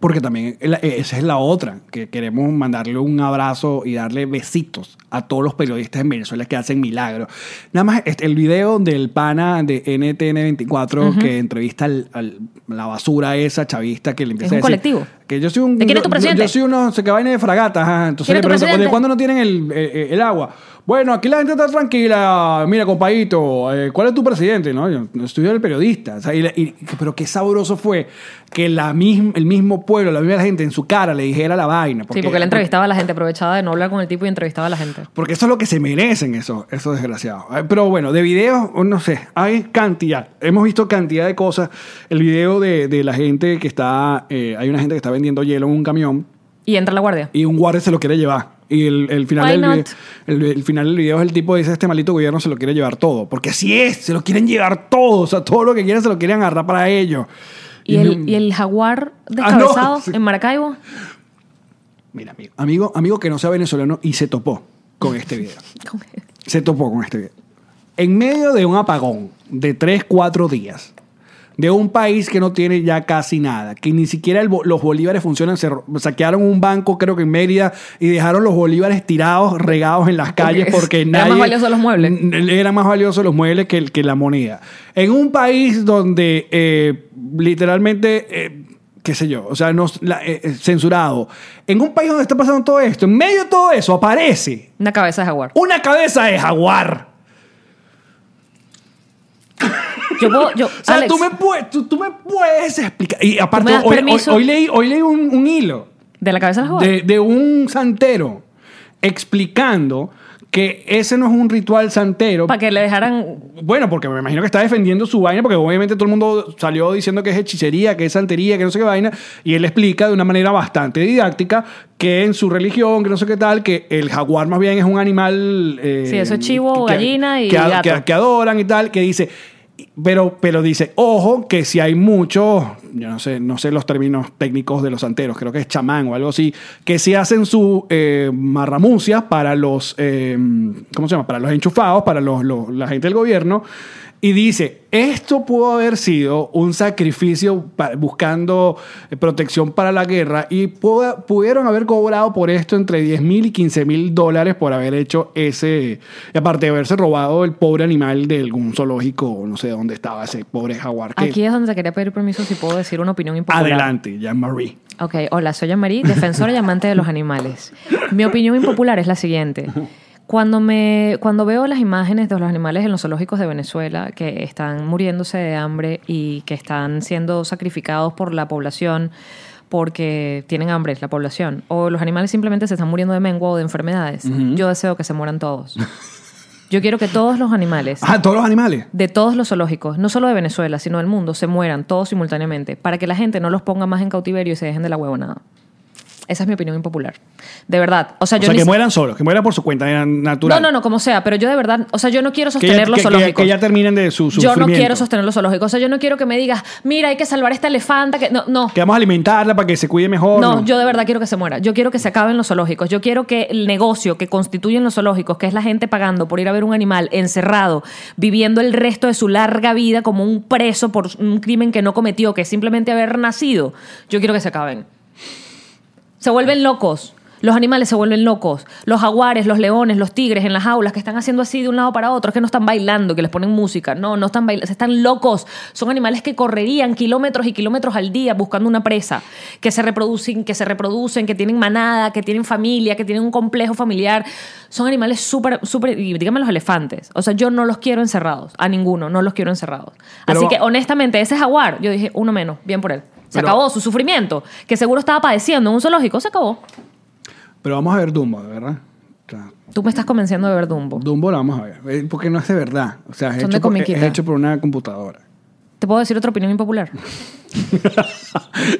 porque también eh, esa es la otra, que queremos mandarle un abrazo y darle besitos a todos los periodistas en Venezuela que hacen milagros. Nada más este, el video del pana de NTN24 que entrevista al, al- la basura esa chavista que le empieza Es un a decir colectivo. que yo soy un ¿De quién es tu presidente? Yo, soy uno se que vaina de fragata, ajá. entonces ¿Quién le pregunto? ¿de cuándo no tienen el, el- el agua? Bueno, aquí la gente está tranquila. Mira, compadito, eh, ¿cuál es tu presidente? No, yo estudio el periodista. O sea, y la- y- pero qué sabroso fue que la misma, el mismo pueblo, la misma gente en su cara le dijera la vaina. sí, porque él entrevistaba a la gente, aprovechaba de no hablar con el tipo y entrevistaba a la gente. Porque eso es lo que se merecen esos, esos desgraciados. Eh, Pero bueno, de videos, no sé, hay cantidad. Hemos visto cantidad de cosas. El video de, de la gente que está, eh, hay una gente que está vendiendo hielo en un camión Y entra la guardia. y un guardia se lo quiere llevar. Y el, el final del video, el, el final del video es el tipo que dice, este maldito gobierno se lo quiere llevar todo. Porque así es, se lo quieren llevar todo. O sea, todo lo que quieren se lo quieren agarrar para ellos. ¿Y el, y el jaguar Ah, descabezado no, sí. en Maracaibo? Mira, amigo, amigo, amigo que no sea venezolano y se topó con este video. *laughs* se topó con este video. En medio de un apagón de 3, 4 días, de un país que no tiene ya casi nada, que ni siquiera el los bolívares funcionan, se ro- saquearon un banco, creo que en Mérida, y dejaron los bolívares tirados, regados en las calles Porque porque era nadie... más valioso los muebles. Era más valioso los muebles que, la moneda. En un país donde eh, literalmente... eh, qué sé yo, o sea, la- eh, censurado. En un país donde está pasando todo esto, en medio de todo eso aparece Una cabeza de jaguar. una cabeza de jaguar. Yo puedo, yo, O sea, Alex, tú me, puedes, tú, tú me puedes explicar. Y aparte, hoy, hoy- permiso? hoy leí, hoy leí un, un hilo de la cabeza a las jugadas. de, de un santero explicando que ese no es un ritual santero. Para que le dejaran Bueno, porque me imagino que está defendiendo su vaina, porque obviamente todo el mundo salió diciendo que es hechicería, que es santería, que no sé qué vaina, y él explica de una manera bastante didáctica que en su religión, que no sé qué tal, que el jaguar más bien es un animal... eh, Sí, eso es chivo, que- gallina y que, gato. que- que adoran y tal, que dice... Pero, pero dice, ojo, que si hay muchos, yo no sé, no sé los términos técnicos de los santeros, creo que es chamán o algo así, que si hacen su eh, marramucias para los, eh, ¿cómo se llama? Para los enchufados, para los, los- la gente del gobierno. Y dice, esto pudo haber sido un sacrificio buscando eh, protección para la guerra y pudo- pudieron haber cobrado por esto entre 10 mil y 15 mil dólares por haber hecho ese, aparte de haberse robado el pobre animal de algún zoológico, no sé dónde estaba ese pobre jaguar. que- Aquí es donde te quería pedir permiso si puedo decir una opinión impopular. Adelante, Jean-Marie. Ok, hola, soy Marie, defensora y amante de los animales. Mi opinión impopular es la siguiente. Cuando, me, cuando veo las imágenes de los animales en los zoológicos de Venezuela que están muriéndose de hambre y que están siendo sacrificados por la población porque tienen hambre, la población, o los animales simplemente se están muriendo de mengua o de enfermedades, yo deseo que se mueran todos. Yo quiero que todos los animales Ah, todos los animales. de todos los zoológicos, no solo de Venezuela, sino del mundo, se mueran todos simultáneamente para que la gente no los ponga más en cautiverio y se dejen de la huevonada. Esa es mi opinión impopular. De verdad. O sea, O yo sea, ni que mueran solos, que mueran por su cuenta eh, natural. No, no, no, como sea, pero yo de verdad, o sea, yo no quiero Que ya, sostener los que- que- zoológicos. que ya terminen de su yo sufrimiento. no quiero sostener los zoológicos. O sea, yo no quiero que me digas, mira, hay que salvar esta elefanta. Que... No, no. Que vamos a alimentarla para que se cuide mejor. No, yo de verdad quiero que se muera. Yo quiero que se acaben los zoológicos. Yo quiero que el negocio que constituyen los zoológicos, que es la gente pagando por ir a ver un animal encerrado, viviendo el resto de su larga vida como un preso por un crimen que no cometió, que es simplemente haber nacido, yo quiero que se acaben. Se vuelven locos. Los animales se vuelven locos. Los jaguares, los leones, los tigres en las jaulas que están haciendo así de un lado para otro, es que no están bailando, que les ponen música. No, no están bailando, están locos. Son animales que correrían kilómetros y kilómetros al día buscando una presa, que se reproducen, que se reproducen, que tienen manada, que tienen familia, que tienen un complejo familiar. Son animales súper, súper, y dígame los elefantes. O sea, yo no los quiero encerrados, a ninguno, no los quiero encerrados. Pero- así que honestamente, ese jaguar, yo dije, uno menos, bien por él. Se Pero- acabó su sufrimiento, que seguro estaba padeciendo en un zoológico, se acabó. Pero vamos a ver Dumbo, verdad. O sea, Tú me estás convenciendo de ver Dumbo. Dumbo lo vamos a ver. eh, Porque no es de verdad. O sea, es, Son de por, es hecho por una computadora. ¿Te puedo decir otra opinión impopular? *laughs*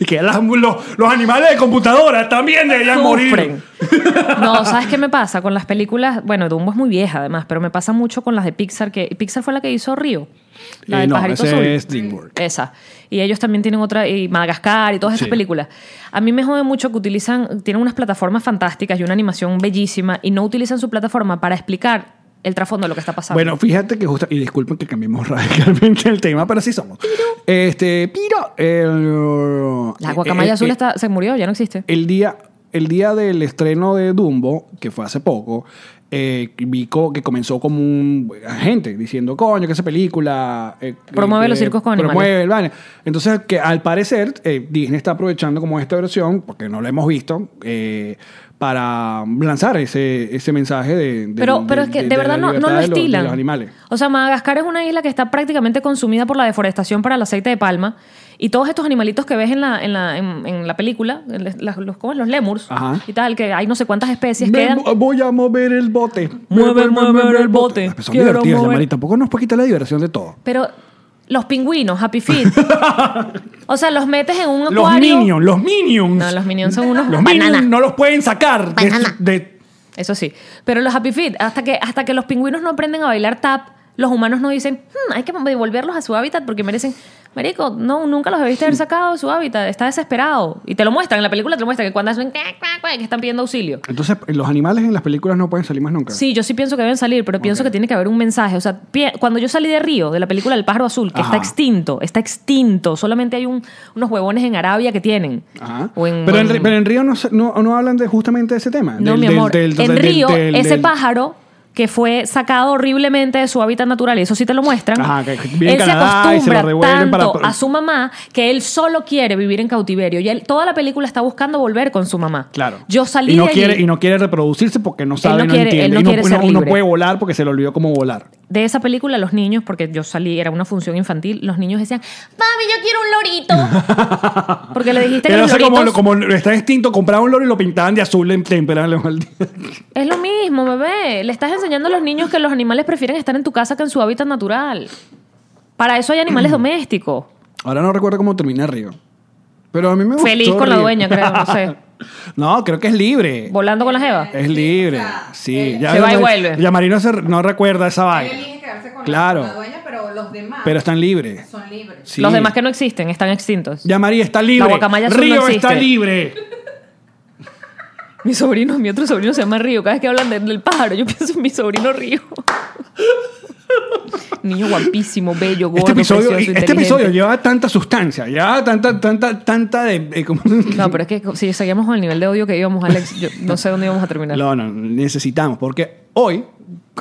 y que las- los, los animales de computadora también deberían morir. Sufren. *laughs* No, ¿sabes qué me *laughs* pasa con las películas? Bueno, Dumbo es muy vieja además, pero me pasa mucho con las de Pixar, que Pixar fue la que hizo Río. La Eh, del no, pajarito ese azul. es DreamWorks. Esa. Y ellos también tienen otra, y Madagascar y todas estas Sí. películas. A mí me jode mucho que utilizan, tienen unas plataformas fantásticas y una animación bellísima y no utilizan su plataforma para explicar el trasfondo de lo que está pasando. Bueno, fíjate que justo, y disculpen que cambiemos *laughs* radicalmente el tema, pero así somos. Este, Piro, el, la guacamaya eh, azul eh, está, se murió, ya no existe. el día, el día del estreno de Dumbo, que fue hace poco, eh, vi que comenzó como un gente diciendo, coño, que esa película... eh, Promueve eh, los circos con animales. Promueve, vale. Entonces, que al parecer Disney está aprovechando como esta versión, porque no la hemos visto, eh, para lanzar ese, ese mensaje de... de- Pero, pero es que de, la verdad no, no lo de los- de estilan. los animales. O sea, Madagascar es una isla que está prácticamente consumida por la deforestación para el aceite de palma. Y todos estos animalitos que ves en la, en la, en, en la película, las- los, ¿cómo es? los lémurs Ajá. y tal, que hay no sé cuántas especies Me- quedan. voy a mover el bote. Mueve, mueve el bote. Ah, pues son Quiero divertidas, mover-. Tampoco nos puede quitar la diversión de todo. Pero los pingüinos, Happy Feet. *laughs* o sea, los metes en un Los acuario. Minions, los Minions. No, los Minions son unos Los banana. Minions no los pueden sacar. de- de- Eso sí. Pero los Happy Feet, hasta que, hasta que los pingüinos no aprenden a bailar tap, los humanos no dicen, "Hmm, hay que devolverlos a su hábitat porque merecen. Marico, no, nunca los debiste haber sacado de su hábitat, está desesperado. Y te lo muestran, en la película te lo muestran, que cuando hacen que están pidiendo auxilio. Entonces, los animales en las películas no pueden salir más nunca. Sí, yo sí pienso que deben salir, pero pienso que tiene que haber un mensaje. O sea, cuando yo salí de Río, de la película El pájaro azul, que Ajá. está extinto, está extinto, solamente hay un- unos huevones en Arabia que tienen. Ajá. O en- pero, en, en- Ri- pero en Río no, no, no hablan de justamente de ese tema. No, Del- mi amor. del- del- en Río, ese pájaro que fue sacado horriblemente de su hábitat natural, y eso sí te lo muestran, Ajá, que él Canadá y se se lo acostumbra revuelven tanto para- a su mamá que él solo quiere vivir en cautiverio. Y él, toda la película está buscando volver con su mamá. Claro. Yo salí y no de allí. quiere Y no quiere reproducirse porque no sabe, no no, quiere- entiende. él no y quiere ser no libre. puede volar porque se le olvidó cómo volar. De esa película los niños, porque yo salí, era una función infantil, los niños decían, mami, yo quiero un lorito. *laughs* porque le dijiste que Pero los o sea, como, loritos como está extinto, compraban un loro y lo pintaban de azul en temperado. es lo mismo, bebé. Le estás enseñando a los niños que los animales prefieren estar en tu casa que en su hábitat natural. Para eso hay animales *clears throat* domésticos. Ahora no recuerdo cómo termina Río. Pero a mí me gustó. Feliz con la Río. dueña, creo, no sé. *laughs* no, creo que es libre. Volando con la jeva. Es libre. Sí. Ya, Se va y vuelve. Ya Marino se- no recuerda esa vaina. quedarse con Claro. la dueña, pero los demás Pero están libres. son libres. Sí. Los demás que no existen están extintos. Ya María está libre. La guacamaya azul Río no existe. está libre. Mi sobrino, mi otro sobrino se llama Río. Cada vez que hablan de- del pájaro, yo pienso en mi sobrino Río. *laughs* Niño guapísimo, bello, gordo, Este episodio, precioso, este episodio lleva tanta sustancia, ya tanta, tanta, tanta de. de como- No, pero es que si seguíamos con el nivel de odio que íbamos, Alex, yo no sé dónde íbamos a terminar. No, no, necesitamos, porque hoy,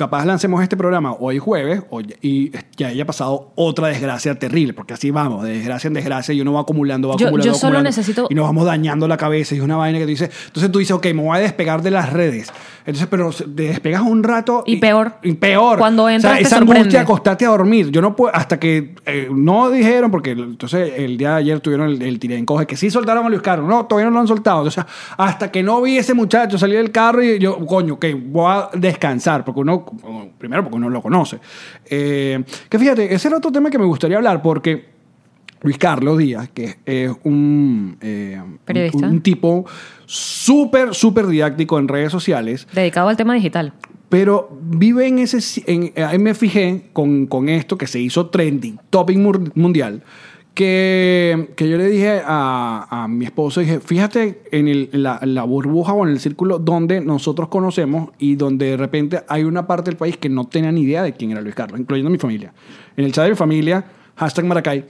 capaz lancemos este programa hoy jueves, hoy- y ya haya pasado otra desgracia terrible, porque así vamos, de desgracia en desgracia, y uno va acumulando, va Yo- acumulando. yo solo acumulando, necesito- Y nos vamos dañando la cabeza, y es una vaina que tú dices. Entonces tú dices, ok, me voy a despegar de las redes. Entonces, pero te despegas un rato. Y peor. Y peor. Cuando entras o sea, te esa sorprende. angustia, acostarte a dormir. Yo no puedo, hasta que eh, no dijeron, porque entonces el día de ayer tuvieron el, el tiré en coge, que sí soltaron a Luis Carlos. No, todavía no lo han soltado. Entonces, hasta que no vi ese muchacho salir del carro y yo, coño, ok, voy a descansar, porque uno, primero porque uno lo conoce. Eh, que fíjate, ese era otro tema que me gustaría hablar, porque Luis Carlos Díaz, que es un, eh, Periodista. un, un tipo súper, súper didáctico en redes sociales, Dedicado al tema digital. pero vive en ese... En, ahí me fijé con, con esto que se hizo trending, topic mundial, que, que yo le dije a, a mi esposo, dije, fíjate en, el- en la, la burbuja o en el círculo donde nosotros conocemos y donde de repente hay una parte del país que no tenía ni idea de quién era Luis Carlos, incluyendo mi familia. En el chat de mi familia, hashtag Maracay,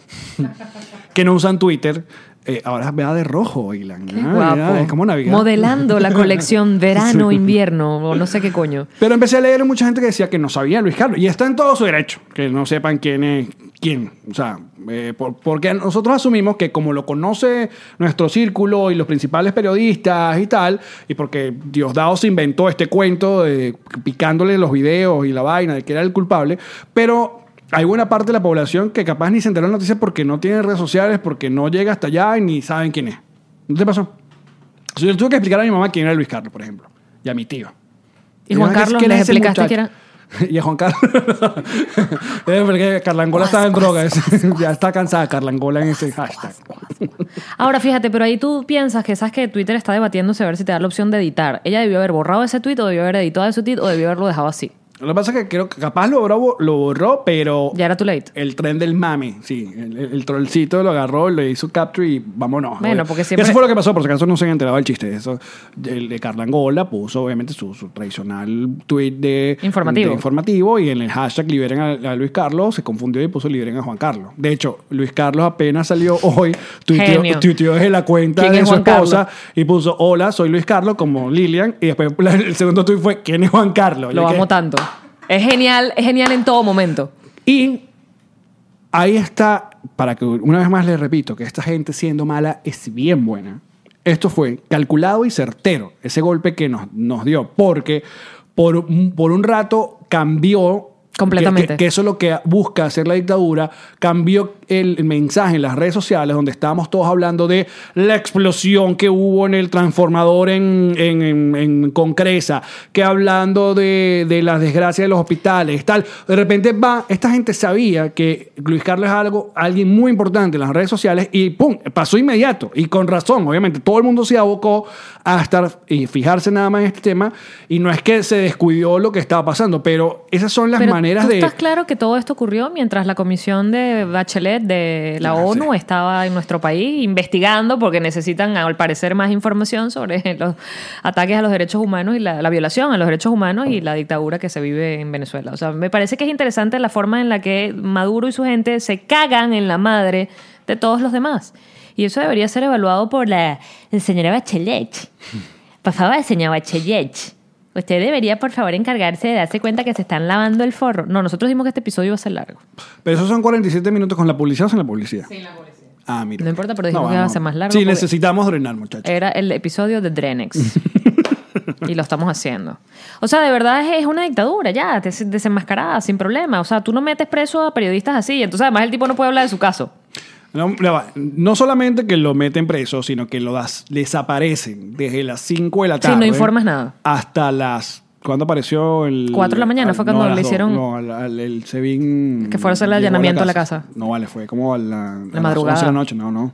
*laughs* que no usan Twitter, eh, ahora vea de rojo, Ilan. Ah, Guapo. es como Navidad. Modelando la colección *laughs* verano, invierno, o no sé qué coño. Pero empecé a leer mucha gente que decía que no sabía Luis Carlos. Y está en todo su derecho, que no sepan quién es quién. O sea, eh, por- porque nosotros asumimos que como lo conoce nuestro círculo y los principales periodistas y tal, y porque Diosdado se inventó este cuento de picándole los videos y la vaina de que era el culpable, pero hay buena parte de la población que capaz ni se enteró de la noticia porque no tiene redes sociales, porque no llega hasta allá y ni saben quién es. ¿No te pasó? O sea, yo le tuve que explicar a mi mamá quién era Luis Carlos, por ejemplo, y a mi tío. Y Juan yo, ¿qué- Carlos, les explicaste que era... *laughs* Y a Juan Carlos. *laughs* es *laughs* porque Carlangola estaba en droga. ya está cansada Carlangola en ese hashtag. Ahora, fíjate, pero ahí tú piensas que sabes que Twitter está debatiéndose a ver si te da la opción de editar. Ella debió haber borrado ese tweet o debió haber editado ese tweet o debió haberlo dejado así. Lo que pasa es que creo que capaz lo borró, lo borró pero Ya era too late. el tren del mame, sí. El, el- el trollcito lo agarró, le hizo capture y vámonos. Bueno, porque siempre- Eso fue lo que pasó, por si acaso no se han enterado del chiste. Eso, el de Carlangola puso obviamente su, su tradicional tweet de Informativo. de informativo y en el hashtag liberen a, a Luis Carlos se confundió y puso liberen a Juan Carlos. De hecho, Luis Carlos apenas salió hoy, tuiteó, desde la cuenta ¿Quién de su Juan esposa Carlos? y puso hola, soy Luis Carlos como Lilian y después la- el segundo tweet fue ¿quién es Juan Carlos? Lo que- amo tanto. Es genial, es genial en todo momento. y ahí está, para que una vez más les repito, que esta gente siendo mala es bien buena. Esto fue calculado y certero, ese golpe que nos, nos dio, porque por, por un rato cambió... Completamente. Que, que- que eso es lo que busca hacer la dictadura. Cambió el, el mensaje en las redes sociales, donde estábamos todos hablando de la explosión que hubo en el transformador en, en, en- en Concresa, que hablando de, de las desgracias de los hospitales, tal. De repente va, esta gente sabía que Luis Carlos es algo, alguien muy importante en las redes sociales y ¡pum! pasó inmediato. Y con razón, obviamente, todo el mundo se abocó a estar y fijarse nada más en este tema. Y no es que se descuidó lo que estaba pasando, pero esas son las Pero maneras ¿tú de. estás claro que todo esto ocurrió mientras la comisión de Bachelet de la Ah, ONU sí. estaba en nuestro país investigando porque necesitan, al parecer, más información sobre *laughs* los ataques a los derechos humanos y la, la violación a los derechos humanos y la dictadura que se vive en Venezuela. O sea, me parece que es interesante la forma en la que Maduro y su gente se cagan en la madre de todos los demás. Y eso debería ser evaluado por la señora Bachelet. Por favor, señora Bachelet. Usted debería, por favor, encargarse de darse cuenta que se están lavando el forro. No, nosotros dijimos que este episodio iba a ser largo. Pero esos son 47 minutos con la publicidad o sin la publicidad. Sin la publicidad. Ah, mira. No importa, pero dijimos que iba a ser más largo Sí, necesitamos drenar, muchachos. Era el episodio de Drenex. *laughs* Y lo estamos haciendo. O sea, de verdad es, una dictadura, ya, des- desenmascarada, sin problema. O sea, tú no metes preso a periodistas así. Entonces, además, el tipo no puede hablar de su caso. No. No solamente que lo meten preso, sino que lo das- desaparecen desde las 5 de la Sí, tarde. no informas nada. Hasta las. ¿Cuándo apareció el. Cuatro de la mañana fue cuando a le hicieron- No, al- al- el Sebin. Que fue a hacer el allanamiento a la casa. No, vale, fue como a la. a las madrugada. 11 de la noche, no, no.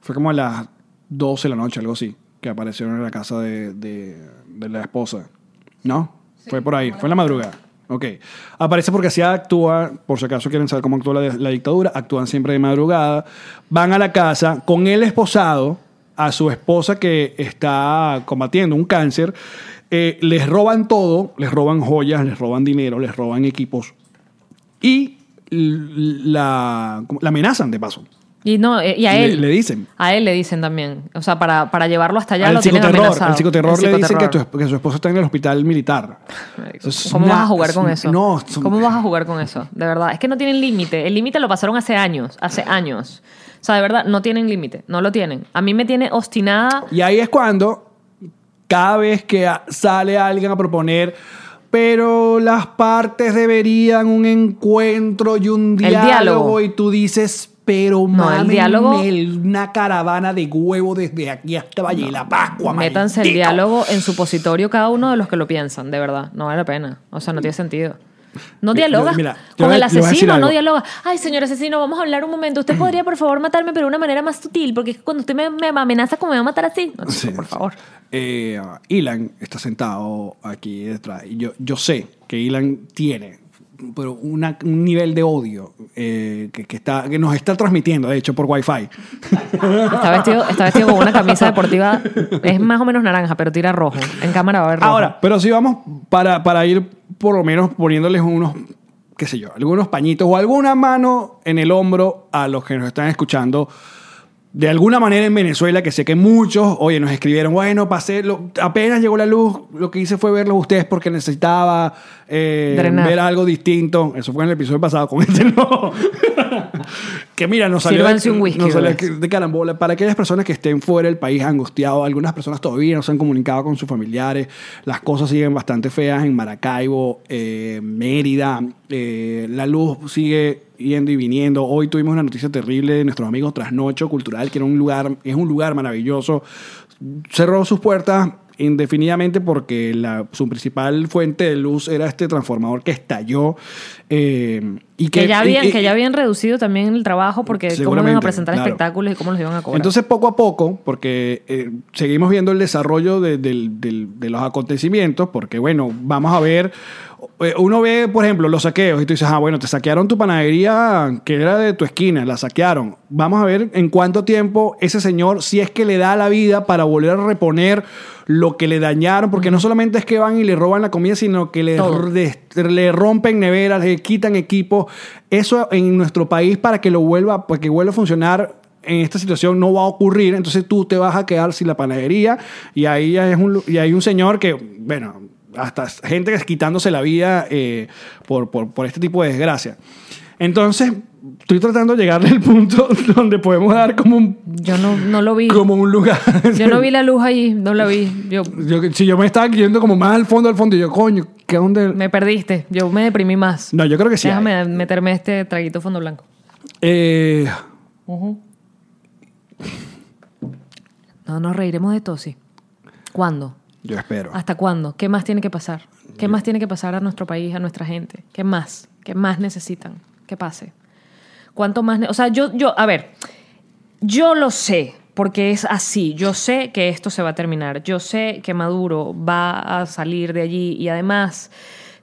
Fue como a las 12 de la noche, algo así. Que aparecieron en la casa de, de, de la esposa. ¿No? fue por ahí, fue en la madrugada. Ok. Aparece porque así actúa, por si acaso quieren saber cómo actúa la, dictadura, actúan siempre de madrugada. Van a la casa con el esposado, a su esposa que está combatiendo un cáncer. eh, les roban todo, les roban joyas, les roban dinero, les roban equipos. Y la amenazan de paso. Y no, eh, y a él. le dicen. A él le dicen también. O sea, para, para llevarlo hasta allá Al lo tienen psicoterror, amenazado. el psicoterror El le dicen que, tu- que su esposo está en el hospital militar. ¿Cómo una- vas a jugar con es- eso? No, son- ¿Cómo vas a jugar con eso? De verdad. Es que no tienen límite. El límite lo pasaron hace años. Hace años. O sea, de verdad, no tienen límite. No lo tienen. A mí me tiene obstinada. Y ahí es cuando, cada vez que sale alguien a proponer, pero las partes deberían un encuentro y un diálogo. y tú dices, pero No, el diálogo- una caravana de huevo desde aquí hasta Valle de la Pascua. Métanse el diálogo en supositorio cada uno de los que lo piensan. De verdad. No vale la pena. O sea, no tiene sentido. No dialogas mira, con el asesino, no algo. dialoga. Ay, señor asesino, vamos a hablar un momento. Usted podría, por favor, matarme, pero de una manera más sutil, porque es que cuando usted me, me amenaza como me va a matar así. No, Sí, por favor. Eh, Ilan está sentado aquí detrás. Y yo, yo sé que Ilan tiene pero una- un nivel de odio eh, que, que está, que nos está transmitiendo, de hecho, por Wi-Fi. Está vestido, está vestido con una camisa deportiva, es más o menos naranja, pero tira rojo. En cámara va a ver rojo. Ahora, pero si vamos para, para ir por lo menos poniéndoles unos, qué sé yo, algunos pañitos o alguna mano en el hombro a los que nos están escuchando. De alguna manera en Venezuela, que sé que muchos, oye, nos escribieron, bueno, pasé, lo- apenas llegó la luz, lo que hice fue verlos ustedes porque necesitaba eh, ver algo distinto. Eso fue en el episodio pasado, con *laughs* este no. que mira, nos salió, Sírvanse un whisky, nos salió bebés. de carambola. Para aquellas personas que estén fuera del país angustiados, algunas personas todavía no se han comunicado con sus familiares, las cosas siguen bastante feas en Maracaibo, eh, Mérida, eh, la luz sigue yendo y viniendo. Hoy tuvimos una noticia terrible de nuestros amigos Trasnocho Cultural, que era un lugar, es un lugar maravilloso. Cerró sus puertas indefinidamente porque la, su principal fuente de luz era este transformador que estalló eh, y que, que, ya habían, y- y- que ya habían reducido también el trabajo porque cómo iban a presentar claro. espectáculos y cómo los iban a cobrar. Entonces, poco a poco, porque eh, seguimos viendo el desarrollo de, de los acontecimientos, porque bueno, vamos a ver, eh, uno ve, por ejemplo, los saqueos y tú dices, ah, bueno, te saquearon tu panadería que era de tu esquina, la saquearon. Vamos a ver en cuánto tiempo ese señor, si es que le da la vida para volver a reponer lo que le dañaron, porque no solamente es que van y le roban la comida, sino que le, le rompen neveras, le quitan equipos. Eso en nuestro país para que lo vuelva, para que vuelva a funcionar en esta situación no va a ocurrir, entonces tú te vas a quedar sin la panadería y ahí es un, y hay un señor que, bueno, hasta gente que es quitándose la vida eh, por, por, por este tipo de desgracia. Entonces, estoy tratando de llegarle al punto *laughs* donde podemos dar como un, yo no, no lo vi. como un lugar. Yo no vi la luz ahí, no la vi. Yo Yo- si yo me estaba yendo como más al fondo, al fondo, y yo, coño, ¿qué dónde? me perdiste, yo me deprimí más. No, yo creo que sí. hay. Déjame meterme este traguito fondo blanco. Eh, No nos reiremos de Tosi. ¿Cuándo? yo espero. ¿Hasta cuándo? ¿Qué más tiene que pasar? ¿Qué más tiene que pasar a nuestro país, a nuestra gente? ¿Qué más? ¿Qué más necesitan? ¿Qué pase? ¿Cuánto más? O sea, yo, yo, a ver, yo lo sé, porque es así. Yo sé que esto se va a terminar. Yo sé que Maduro va a salir de allí y además,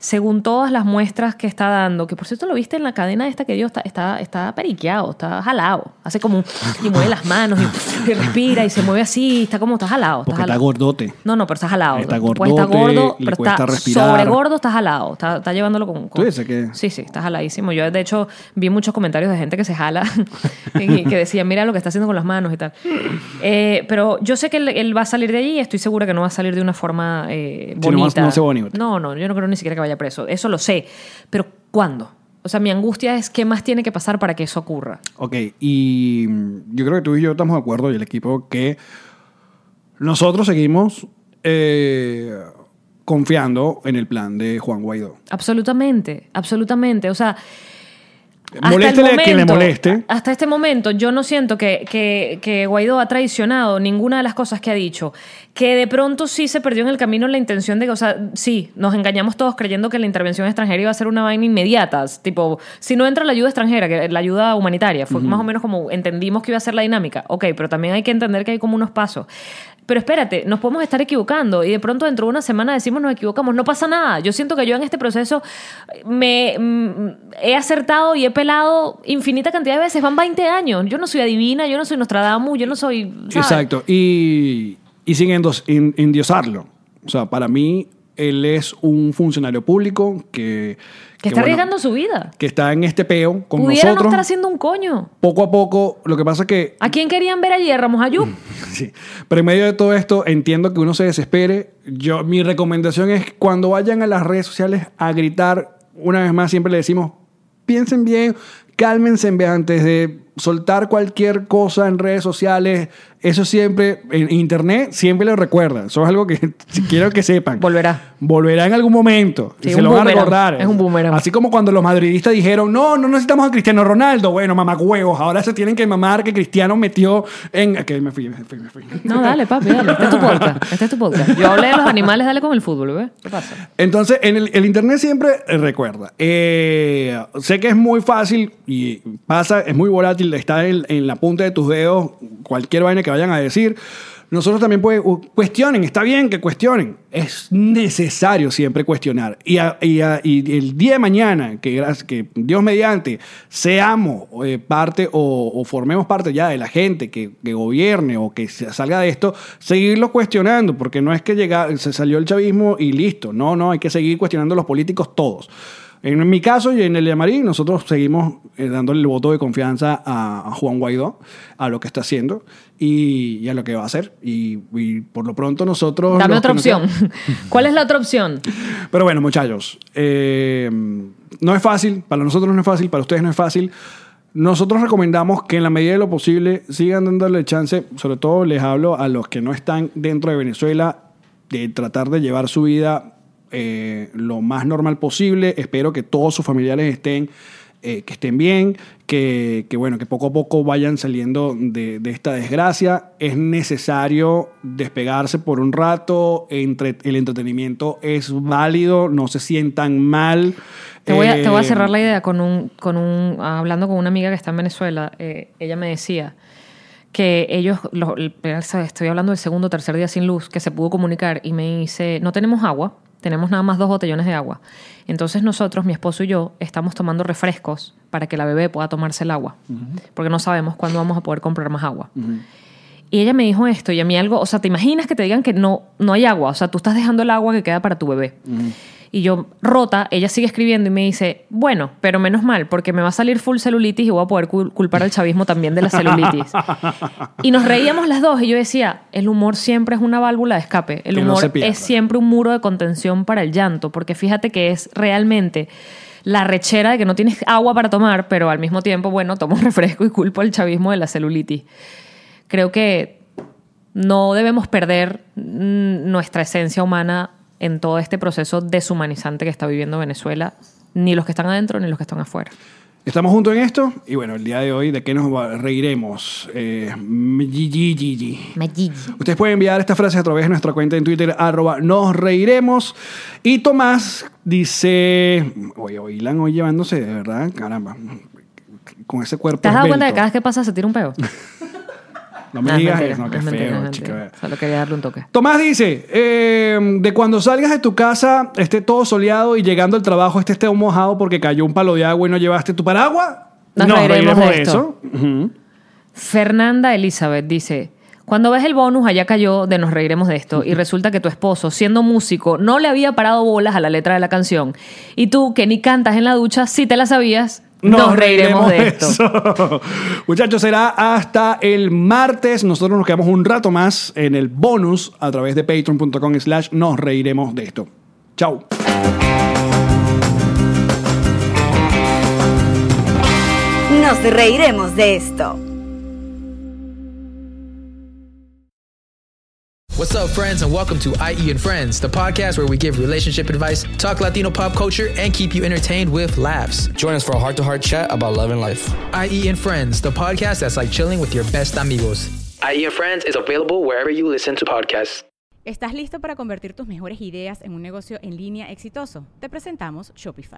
según todas las muestras que está dando, que por cierto lo viste en la cadena esta que dio, está, está, está periqueado, está jalado. Hace como un, y mueve las manos y, *laughs* y respira y se mueve así, está como, está jalado. Porque está jalado. gordote. No, no, pero está jalado. Está Pues está gordote, gordo, le pero cuesta está sobre gordo, está jalado. Está, está llevándolo con, con- ¿Tú dices que- Sí, sí, está jaladísimo. Yo, de hecho, vi muchos comentarios de gente que se jala *laughs* y que decía, mira lo que está haciendo con las manos y tal. Eh, pero yo sé que él, él va a salir de allí y estoy segura que no va a salir de una forma eh, Sí, no bonita. no se va a bonito. No, no, yo no creo ni siquiera que vaya preso. Eso lo sé. Pero ¿cuándo? O sea, mi angustia es qué más tiene que pasar para que eso ocurra. Ok, y mm, yo creo que tú y yo estamos de acuerdo y el equipo que nosotros seguimos eh, confiando en el plan de Juan Guaidó. Absolutamente, absolutamente. O sea, Moléstele a quien le moleste. Hasta este momento yo no siento que, que- que Guaidó ha traicionado ninguna de las cosas que ha dicho. Que de pronto sí se perdió en el camino la intención de que, o sea, sí, nos engañamos todos creyendo que la intervención extranjera iba a ser una vaina inmediata. Tipo, si no entra la ayuda extranjera, que la ayuda humanitaria, fue más o menos como entendimos que iba a ser la dinámica. Ok, pero también hay que entender que hay como unos pasos. Pero espérate, nos podemos estar equivocando y de pronto dentro de una semana decimos nos equivocamos. No pasa nada. Yo siento que yo en este proceso me mm, he acertado y he pelado infinita cantidad de veces. Van 20 años. Yo no soy adivina, yo no soy Nostradamus, yo no soy. Exacto. Y, y sin endos- endiosarlo. O sea, para mí, él es un funcionario público que... Que está bueno, arriesgando su vida. Que está en este peo con Pudiera no nosotros. estar haciendo un coño. Poco a poco, lo que pasa es que ¿A quién querían ver ayer? Ramos Ayub. *laughs* Sí. Pero en medio de todo esto, entiendo que uno se desespere. Yo, mi recomendación es cuando vayan a las redes sociales a gritar, una vez más siempre le decimos, piensen bien, cálmense en vez antes de soltar cualquier cosa en redes sociales. Eso siempre, en internet, siempre lo recuerda. Eso es algo que *laughs* quiero que sepan. Volverá. Volverá en algún momento. Sí, y se lo van a recordar. Es un boomerang. Así como cuando los madridistas dijeron, no, no necesitamos a Cristiano Ronaldo. Bueno, mamacuevos. Ahora se tienen que mamar que Cristiano metió en... Ok, me fui, me fui, me fui. No, dale, papi, dale. Este es tu podcast. *laughs* Este es tu podcast. Yo hablé de los animales, dale con el fútbol, ¿ves? ¿Qué pasa? Entonces, en el, el internet siempre recuerda. eh, sé que es muy fácil y pasa, es muy volátil, está en, en la punta de tus dedos cualquier vaina que vayan a decir. Nosotros también puede, u- cuestionen, está bien que cuestionen. Es necesario siempre cuestionar. Y, a- y a- y el día de mañana, que, que Dios mediante, seamos eh, parte o, o formemos parte ya de la gente que, que gobierne o que salga de esto, seguirlo cuestionando, porque no es que llega, se salió el chavismo y listo. No, no, hay que seguir cuestionando a los políticos todos. En mi caso y en el de Amarí, nosotros seguimos eh, dándole el voto de confianza a, a Juan Guaidó, a lo que está haciendo y, y a lo que va a hacer. Y, y por lo pronto nosotros... Dame otra opción. quedan- *laughs* ¿Cuál es la otra opción? pero bueno, muchachos, eh, no es fácil, para nosotros no es fácil, para ustedes no es fácil. Nosotros recomendamos que en la medida de lo posible sigan dándole chance, sobre todo les hablo a los que no están dentro de Venezuela, de tratar de llevar su vida eh, lo más normal posible. Espero que todos sus familiares estén, eh, que estén bien, que, que, bueno, que poco a poco vayan saliendo de, de esta desgracia. Es necesario despegarse por un rato. Entre, el entretenimiento es válido, no se sientan mal. Te voy, a, te voy a Eh, cerrar la idea con un, con un, hablando con una amiga que está en Venezuela. ella me decía que ellos, los- el- estoy hablando del segundo o tercer día sin luz, que se pudo comunicar y me dice, no tenemos agua, tenemos nada más dos botellones de agua. Entonces nosotros, mi esposo y yo, estamos tomando refrescos para que la bebé pueda tomarse el agua, porque no sabemos cuándo vamos a poder comprar más agua. Y ella me dijo esto, y a mí algo, o sea, ¿te imaginas que te digan que no, no hay agua? O sea, tú estás dejando el agua que queda para tu bebé. Y yo, rota, ella sigue escribiendo y me dice, bueno, pero menos mal, porque me va a salir full celulitis y voy a poder cul- culpar al chavismo también de la celulitis. *laughs* y nos reíamos las dos y yo decía, el humor siempre es una válvula de escape. El Que humor es siempre un muro de contención para el llanto, porque fíjate que es realmente la rechera de que no tienes agua para tomar, pero al mismo tiempo, bueno, tomo un refresco y culpo al chavismo de la celulitis. Creo que no debemos perder nuestra esencia humana en todo este proceso deshumanizante que está viviendo Venezuela, ni los que están adentro ni los que están afuera. Estamos juntos en esto y bueno, el día de hoy, ¿de qué nos reiremos? Eh, Gigi, Gigi. Ustedes pueden enviar estas frases a través de nuestra cuenta en Twitter, arroba nos reiremos. Y Tomás dice, oye, oilan hoy llevándose, de verdad, caramba, con ese cuerpo ¿Te has dado cuenta que esbelto. cada vez que pasa se tira un peo? *laughs* No me es digas mentira, eso, no, qué feo, chica. Solo quería darle un toque. Tomás dice, eh, de cuando salgas de tu casa, esté todo soleado y llegando al trabajo esté todo mojado porque cayó un palo de agua y no llevaste tu paraguas. Nos reiremos de esto. Ujú. Fernanda Elizabeth dice, cuando ves el bonus, allá cayó de nos reiremos de esto, y resulta que tu esposo, siendo músico, no le había parado bolas a la letra de la canción. Y tú, que ni cantas en la ducha, si te la sabías, nos, reiremos de esto. eso. *laughs* Muchachos, será hasta el martes. Nosotros nos quedamos un rato más en el bonus a través de patreon.com slash nos reiremos de esto. Chao. Nos reiremos de esto. What's up, friends, and welcome to IE and Friends, the podcast where we give relationship advice, talk Latino pop culture, and keep you entertained with laughs. Join us for a heart to heart chat about love and life. IE and Friends, the podcast that's like chilling with your best amigos. IE and Friends is available wherever you listen to podcasts. ¿Estás listo para convertir tus mejores ideas en un negocio en línea exitoso? Te presentamos Shopify.